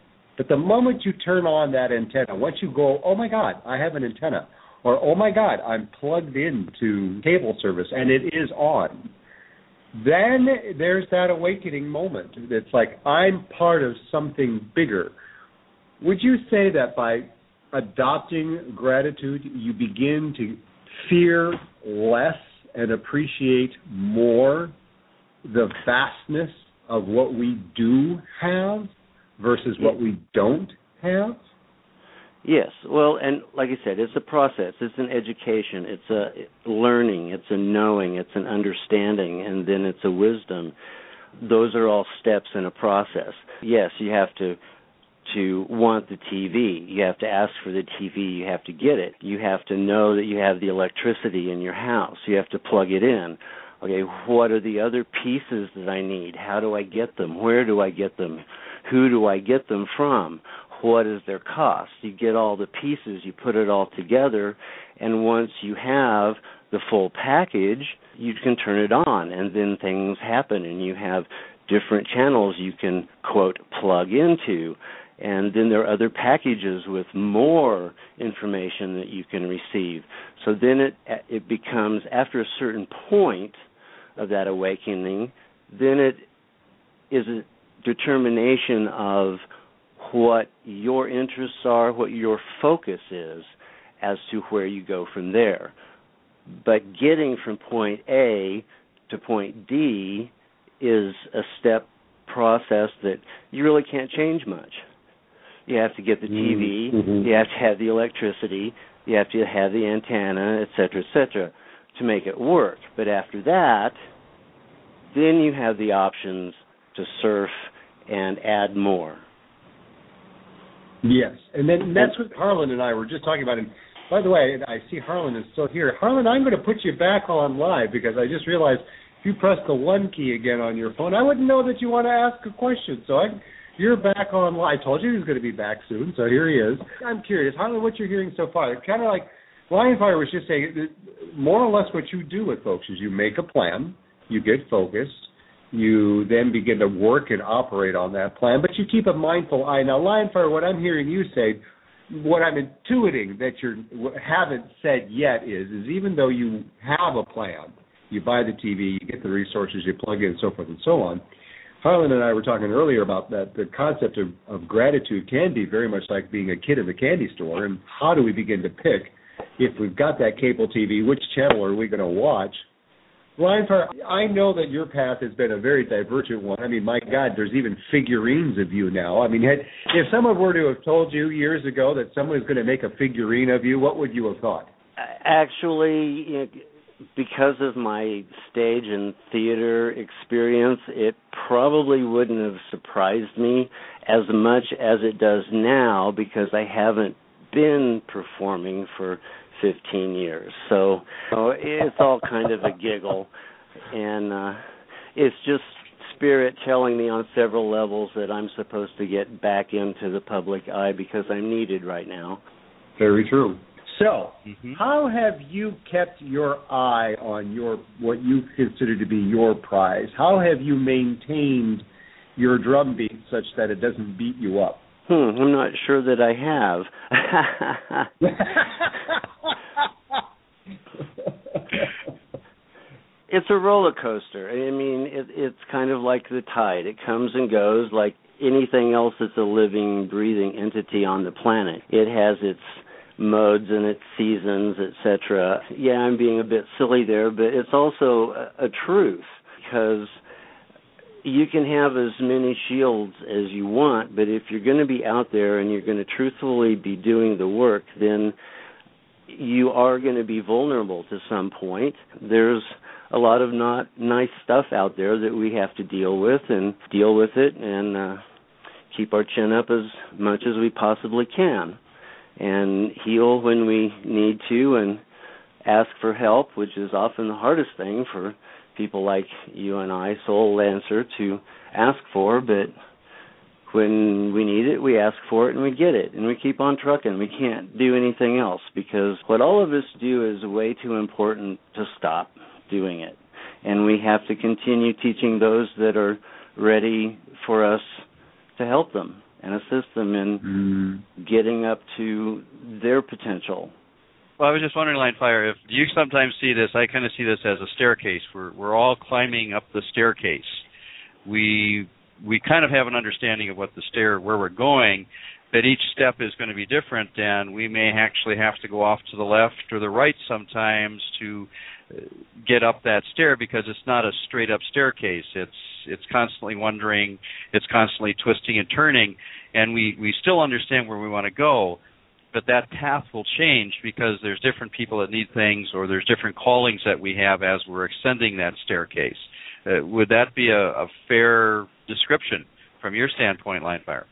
but the moment you turn on that antenna, once you go, oh my God, I have an antenna, or oh my God, I'm plugged into cable service and it is on, then there's that awakening moment. It's like, I'm part of something bigger. Would you say that by adopting gratitude, you begin to fear less and appreciate more the vastness of what we do have? Versus what we don't have? Yes. Well, and like I said, it's a process. It's an education. It's a learning. It's a knowing. It's an understanding, and then it's a wisdom. those are all steps in a process. Yes, you have to to want the TV. You have to ask for the TV. You have to get it. You have to know that you have the electricity in your house. You have to plug it in. Okay, what are the other pieces that I need? How do I get them? Where do I get them? Who do I get them from? What is their cost? You get all the pieces, you put it all together, and once you have the full package, you can turn it on, and then things happen, and you have different channels you can quote plug into and then there are other packages with more information that you can receive so then it it becomes after a certain point of that awakening then it is determination of what your interests are what your focus is as to where you go from there but getting from point A to point D is a step process that you really can't change much. You have to get the TV, mm-hmm. you have to have the electricity, you have to have the antenna, et cetera, et cetera, to make it work. But after that, then you have the options to surf and add more. Yes, and then that's what Harlan and I were just talking about. And by the way, I see Harlan is still here. Harlan, I'm going to put you back on live because I just realized if you press the one key again on your phone, I wouldn't know that you want to ask a question. So I, you're back on live. I told you he was going to be back soon, so here he is. I'm curious, Harlan, what you're hearing so far. Kind of like Lionfire was just saying, more or less what you do with folks is you make a plan, you get focused, you then begin to work and operate on that plan, but you keep a mindful eye. Now, Lionfire, what I'm hearing you say what I'm intuiting that you haven't said yet is is even though you have a plan, you buy the TV, you get the resources, you plug in, so forth and so on. Harlan and I were talking earlier about that the concept of, of gratitude can be very much like being a kid in the candy store, and how do we begin to pick if we've got that cable TV, which channel are we going to watch? Ryan, I know that your path has been a very divergent one. I mean, my God, there's even figurines of you now. I mean, had, if someone were to have told you years ago that someone was going to make a figurine of you, what would you have thought? Actually, because of my stage and theater experience, it probably wouldn't have surprised me as much as it does now because I haven't been performing for 15 years. So, so it's all kind of a giggle, and uh, it's just spirit telling me on several levels that I'm supposed to get back into the public eye because I'm needed right now. Very true. So, mm-hmm. how have you kept your eye on your what you consider to be your prize? How have you maintained your drum beat such that it doesn't beat you up? Hmm, I'm not sure that I have. it's a roller coaster. I mean, it, it's kind of like the tide. It comes and goes like anything else that's a living, breathing entity on the planet. It has its modes and its seasons, etc. Yeah, I'm being a bit silly there, but it's also a, a truth because you can have as many shields as you want, but if you're going to be out there and you're going to truthfully be doing the work, then you are going to be vulnerable to some point. There's a lot of not nice stuff out there that we have to deal with and deal with it and uh keep our chin up as much as we possibly can and heal when we need to and ask for help, which is often the hardest thing for people like you and I, Soul Dancer, to ask for, but when we need it, we ask for it and we get it, and we keep on trucking. We can't do anything else because what all of us do is way too important to stop doing it. And we have to continue teaching those that are ready for us to help them and assist them in mm. getting up to their potential. Well, I was just wondering, Lionfire, if you sometimes see this, I kind of see this as a staircase. We're we're all climbing up the staircase. We we kind of have an understanding of what the stair where we're going, but each step is going to be different, and we may actually have to go off to the left or the right sometimes to uh, get up that stair because it's not a straight up staircase. It's it's constantly wondering, it's constantly twisting and turning, and we we still understand where we want to go but that path will change because there's different people that need things or there's different callings that we have as we're ascending that staircase. Uh, would that be a, a fair description from your standpoint, Lionfire?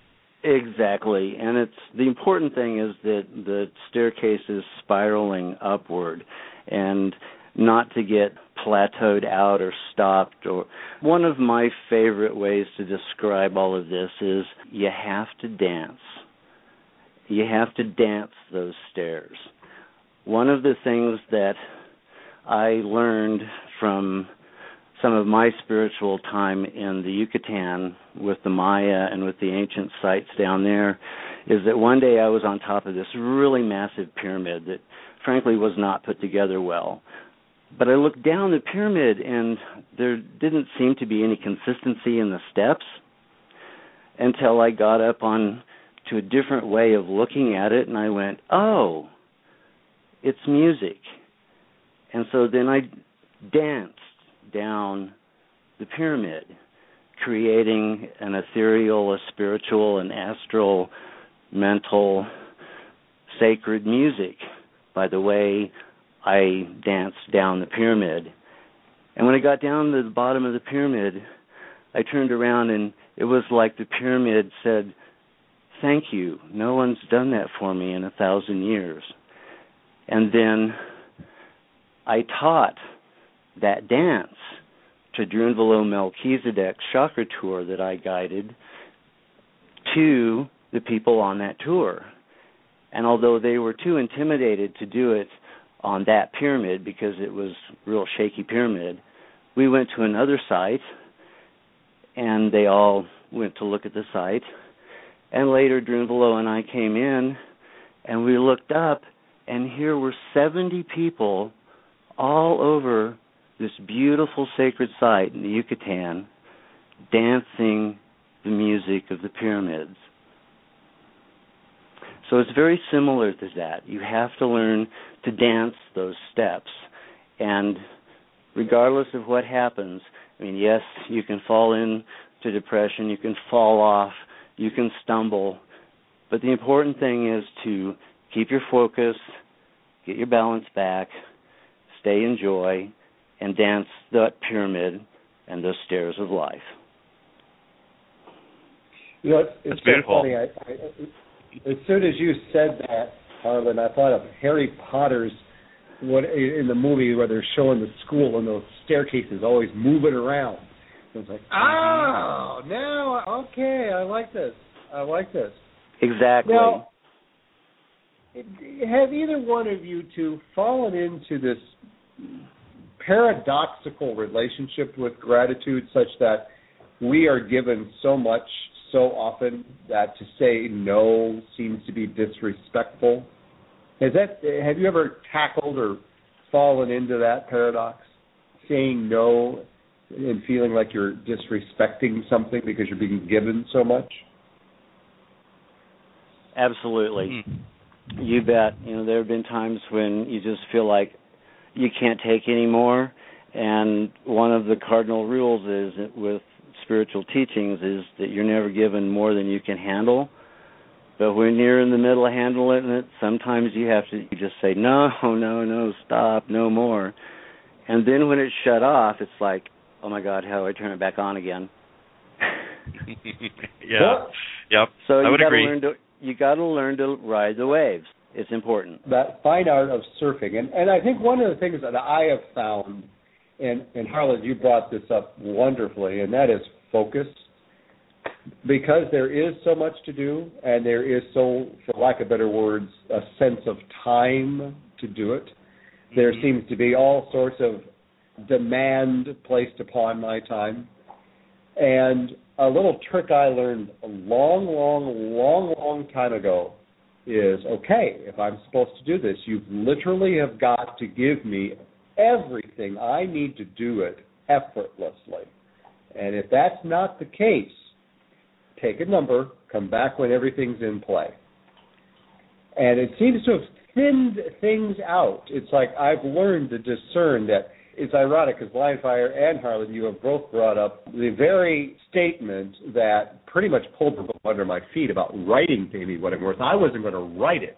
Exactly, and it's the important thing is that the staircase is spiraling upward, and not to get plateaued out or stopped or one of my favorite ways to describe all of this is you have to dance you have to dance those stairs. One of the things that i learned from some of my spiritual time in the Yucatan with the Maya and with the ancient sites down there is that one day I was on top of this really massive pyramid that frankly was not put together well. But I looked down the pyramid and there didn't seem to be any consistency in the steps until I got up on to a different way of looking at it and I went, "Oh, it's music." And so then I danced down the pyramid, creating an ethereal, a spiritual, an astral, mental, sacred music by the way I danced down the pyramid. And when I got down to the bottom of the pyramid, I turned around and it was like the pyramid said, Thank you. No one's done that for me in a thousand years. And then I taught that dance to Drunvalo Melchizedek's chakra tour that I guided to the people on that tour. And although they were too intimidated to do it on that pyramid because it was real shaky pyramid. We went to another site and they all went to look at the site. And later Drunvalo and I came in and we looked up and here were 70 people all over this beautiful sacred site in the Yucatan dancing the music of the pyramids. So it's very similar to that. You have to learn to dance those steps. And regardless of what happens, I mean, yes, you can fall into depression, you can fall off, you can stumble, but the important thing is to keep your focus, get your balance back, stay in joy, and dance that pyramid and those stairs of life. You know, it's, it's so funny. I, I, as soon as you said that, Harlan, I thought of Harry Potter's what in the movie where they're showing the school and those staircases always moving around. It was like, oh, now okay, I like this. I like this. Exactly. Now, have either one of you two fallen into this paradoxical relationship with gratitude, such that we are given so much so often that to say no seems to be disrespectful. Has that have you ever tackled or fallen into that paradox? Saying no and feeling like you're disrespecting something because you're being given so much? Absolutely. Mm-hmm. You bet. You know, there have been times when you just feel like you can't take any more and one of the cardinal rules is with spiritual teachings is that you're never given more than you can handle. But when you're in the middle of handling it, sometimes you have to you just say, no, no, no, stop, no more. And then when it's shut off, it's like, oh my God, how do I turn it back on again? yeah. Yep. So I you would gotta agree. learn to you gotta learn to ride the waves. It's important. That fine art of surfing, and and I think one of the things that I have found, and and Harlan, you brought this up wonderfully, and that is focus because there is so much to do and there is so for lack of better words a sense of time to do it there Mhm. seems to be all sorts of demand placed upon my time and a little trick i learned a long long long long time ago is okay if i'm supposed to do this you literally have got to give me everything i need to do it effortlessly and if that's not the case, take a number, come back when everything's in play. And it seems to have thinned things out. It's like I've learned to discern that it's ironic because Lionfire and Harlan, you have both brought up the very statement that pretty much pulled the book under my feet about writing Me What I'm Worth. I wasn't going to write it.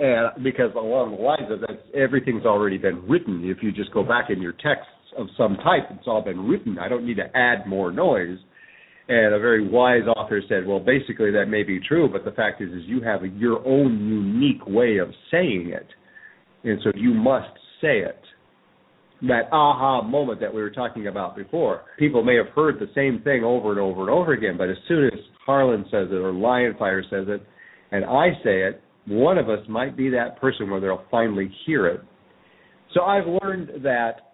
And because along the lines of that, everything's already been written. If you just go back in your texts of some type. It's all been written. I don't need to add more noise. And a very wise author said, well, basically that may be true, but the fact is, is you have your own unique way of saying it, and so you must say it. That aha moment that we were talking about before. People may have heard the same thing over and over and over again, but as soon as Harlan says it or Lionfire says it, and I say it, one of us might be that person where they'll finally hear it. So I've learned that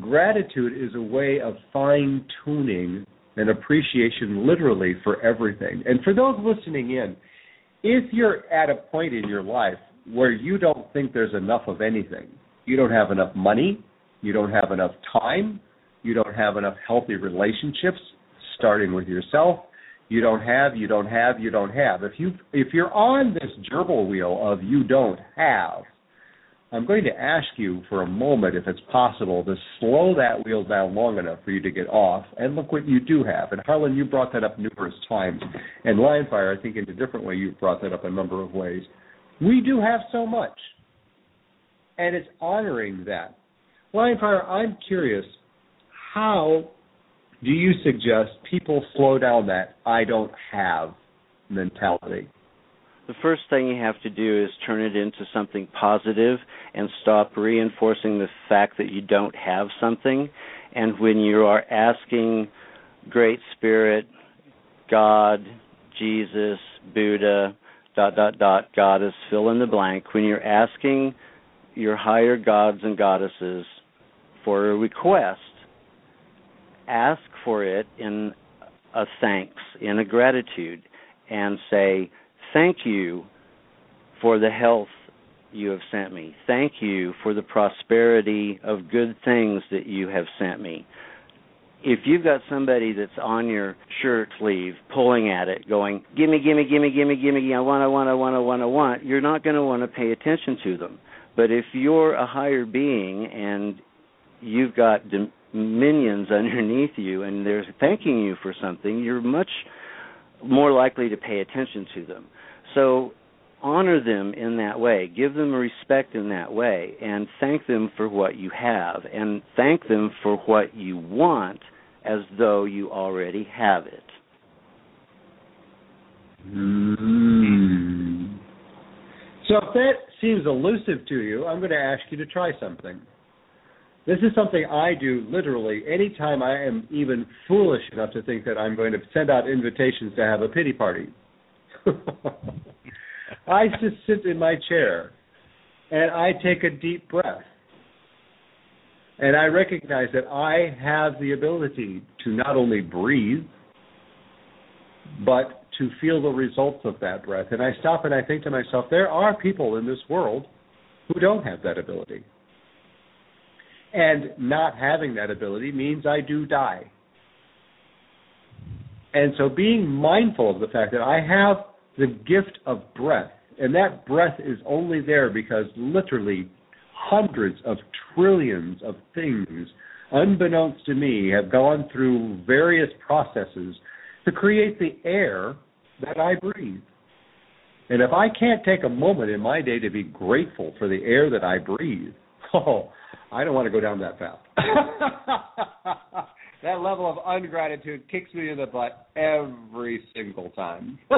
gratitude is a way of fine tuning an appreciation literally for everything. And for those listening in, if you're at a point in your life where you don't think there's enough of anything, you don't have enough money, you don't have enough time, you don't have enough healthy relationships, starting with yourself, you don't have, you don't have, you don't have. If you if you're on this gerbil wheel of you don't have, I'm going to ask you for a moment, if it's possible, to slow that wheel down long enough for you to get off and look what you do have. And Harlan, you brought that up numerous times. And Lionfire, I think in a different way, you've brought that up a number of ways. We do have so much. And it's honoring that. Lionfire, I'm curious, how do you suggest people slow down that I don't have mentality? the first thing you have to do is turn it into something positive and stop reinforcing the fact that you don't have something. And when you are asking Great Spirit, God, Jesus, Buddha, dot, dot, dot, Goddess, fill in the blank, when you're asking your higher gods and goddesses for a request, ask for it in a thanks, in a gratitude, and say, Thank you for the health you have sent me. Thank you for the prosperity of good things that you have sent me. If you've got somebody that's on your shirt sleeve pulling at it, going, "Gimme, gimme, gimme, gimme, gimme, I want, I want, I want, I want, I want," you're not going to want to pay attention to them. But if you're a higher being and you've got minions underneath you and they're thanking you for something, you're much more likely to pay attention to them. So honor them in that way, give them respect in that way, and thank them for what you have, and thank them for what you want as though you already have it. Mm. So if that seems elusive to you, I'm going to ask you to try something. This is something I do literally anytime I am even foolish enough to think that I'm going to send out invitations to have a pity party. I just sit in my chair and I take a deep breath. And I recognize that I have the ability to not only breathe, but to feel the results of that breath. And I stop and I think to myself, there are people in this world who don't have that ability. And not having that ability means I do die. And so being mindful of the fact that I have the gift of breath, and that breath is only there because literally hundreds of trillions of things, unbeknownst to me, have gone through various processes to create the air that I breathe. And if I can't take a moment in my day to be grateful for the air that I breathe, oh, I don't want to go down that path. that level of ungratitude kicks me in the butt every single time.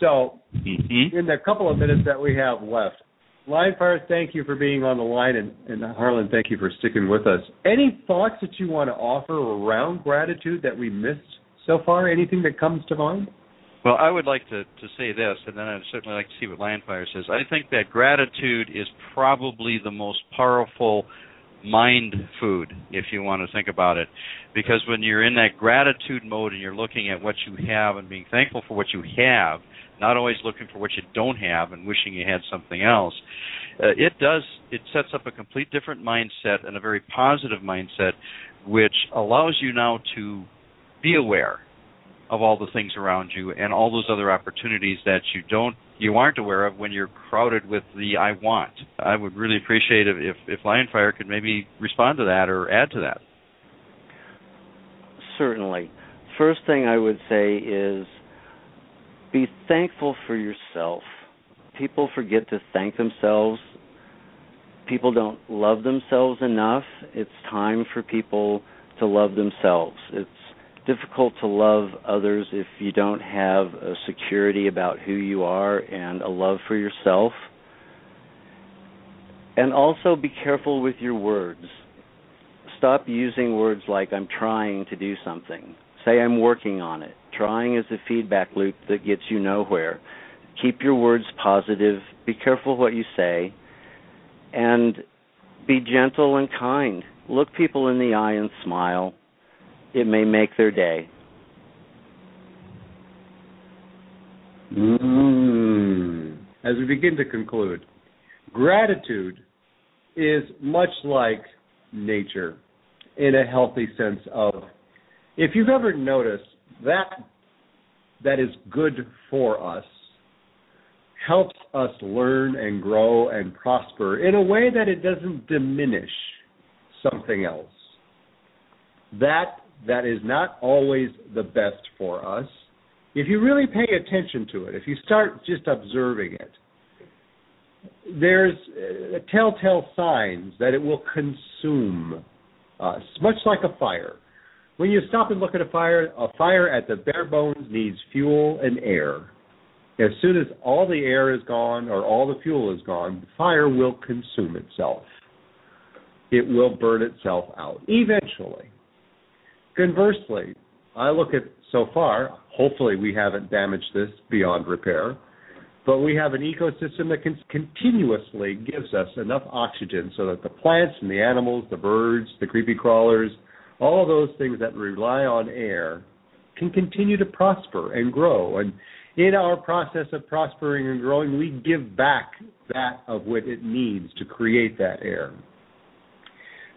so, mm-hmm. in the couple of minutes that we have left, Lionfire, thank you for being on the line, and, and Harlan, thank you for sticking with us. Any thoughts that you want to offer around gratitude that we missed so far? Anything that comes to mind? Well, I would like to, to say this, and then I'd certainly like to see what Lionfire says. I think that gratitude is probably the most powerful mind food, if you want to think about it. Because when you're in that gratitude mode and you're looking at what you have and being thankful for what you have, not always looking for what you don't have and wishing you had something else, uh, it does, it sets up a complete different mindset and a very positive mindset, which allows you now to be aware of all the things around you and all those other opportunities that you don't you aren't aware of when you're crowded with the I want. I would really appreciate if if, if Lionfire could maybe respond to that or add to that. Certainly. First thing I would say is be thankful for yourself. People forget to thank themselves people don't love themselves enough. It's time for people to love themselves. It's difficult to love others if you don't have a security about who you are and a love for yourself. And also be careful with your words. Stop using words like I'm trying to do something. Say I'm working on it. Trying is a feedback loop that gets you nowhere. Keep your words positive. Be careful what you say. And be gentle and kind. Look people in the eye and smile. It may make their day. Mm. As we begin to conclude, gratitude is much like nature in a healthy sense of if you've ever noticed that that is good for us helps us learn and grow and prosper in a way that it doesn't diminish something else. That that is not always the best for us. If you really pay attention to it, if you start just observing it, there's uh, telltale signs that it will consume us, much like a fire. When you stop and look at a fire, a fire at the bare bones needs fuel and air. As soon as all the air is gone or all the fuel is gone, the fire will consume itself. It will burn itself out eventually. Conversely, I look at so far, hopefully we haven't damaged this beyond repair, but we have an ecosystem that can continuously gives us enough oxygen so that the plants and the animals, the birds, the creepy crawlers, all of those things that rely on air can continue to prosper and grow. And in our process of prospering and growing, we give back that of what it needs to create that air.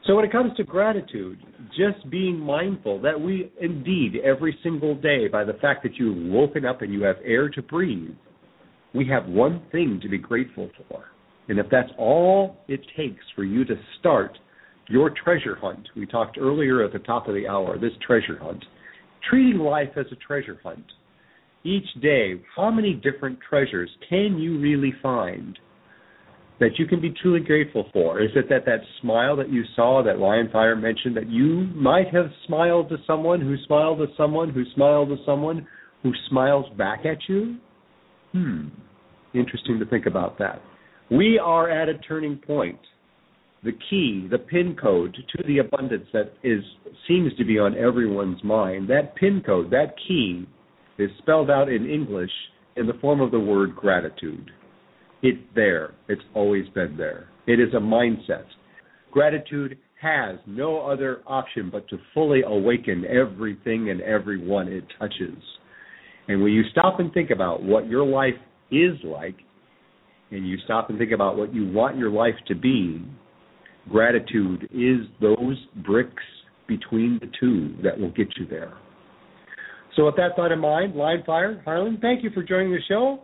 So when it comes to gratitude, just being mindful that we indeed every single day, by the fact that you've woken up and you have air to breathe, we have one thing to be grateful for. And if that's all it takes for you to start your treasure hunt, we talked earlier at the top of the hour, this treasure hunt, treating life as a treasure hunt. Each day, how many different treasures can you really find? That you can be truly grateful for? Is it that that smile that you saw that Lionfire mentioned that you might have smiled to someone who smiled to someone who smiled to someone who smiles back at you? Hmm. Interesting to think about that. We are at a turning point. The key, the pin code to the abundance that is seems to be on everyone's mind. That pin code, that key, is spelled out in English in the form of the word gratitude. It's there. It's always been there. It is a mindset. Gratitude has no other option but to fully awaken everything and everyone it touches. And when you stop and think about what your life is like, and you stop and think about what you want your life to be, gratitude is those bricks between the two that will get you there. So, with that thought in mind, Lionfire, Harlan, thank you for joining the show.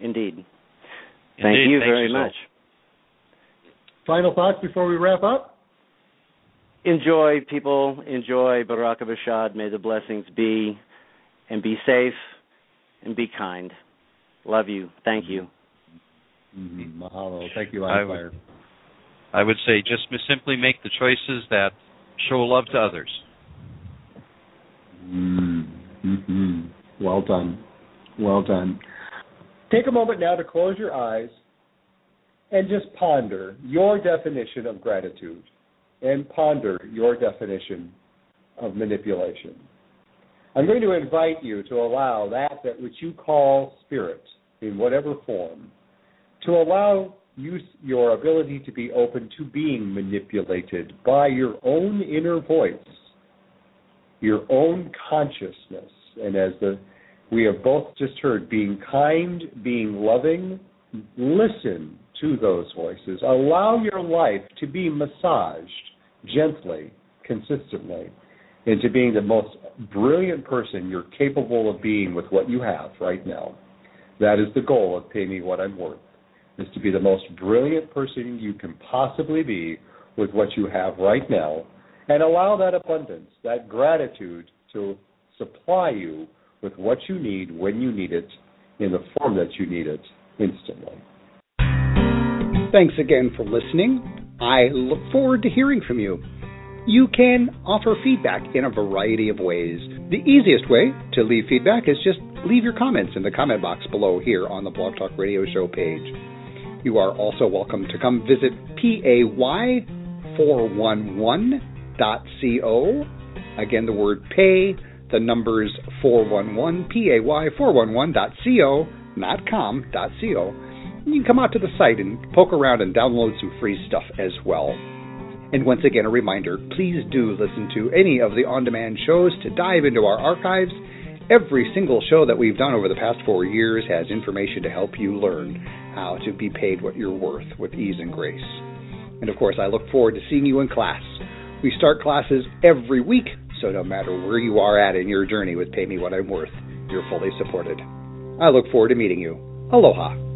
Indeed. Thank Indeed. you Thanks very much. Final thoughts before we wrap up? Enjoy, people. Enjoy Baraka Bashad. May the blessings be, and be safe, and be kind. Love you. Thank you. Mm-hmm. Mahalo. Thank you, I would, I would say just simply make the choices that show love to others. Mm-hmm. Well done. Well done. Take a moment now to close your eyes and just ponder your definition of gratitude and ponder your definition of manipulation. I'm going to invite you to allow that that which you call spirit in whatever form to allow you your ability to be open to being manipulated by your own inner voice, your own consciousness, and as the we have both just heard being kind, being loving. Listen to those voices. Allow your life to be massaged gently, consistently, into being the most brilliant person you're capable of being with what you have right now. That is the goal of Pay Me What I'm Worth, is to be the most brilliant person you can possibly be with what you have right now, and allow that abundance, that gratitude to supply you with what you need when you need it in the form that you need it instantly. Thanks again for listening. I look forward to hearing from you. You can offer feedback in a variety of ways. The easiest way to leave feedback is just leave your comments in the comment box below here on the Blog Talk Radio Show page. You are also welcome to come visit pay411.co. Again, the word pay, the numbers 411, pay411.co, not com.co. You can come out to the site and poke around and download some free stuff as well. And once again, a reminder please do listen to any of the on demand shows to dive into our archives. Every single show that we've done over the past four years has information to help you learn how to be paid what you're worth with ease and grace. And of course, I look forward to seeing you in class. We start classes every week, so no matter where you are at in your journey with Pay Me What I'm Worth, you're fully supported. I look forward to meeting you. Aloha.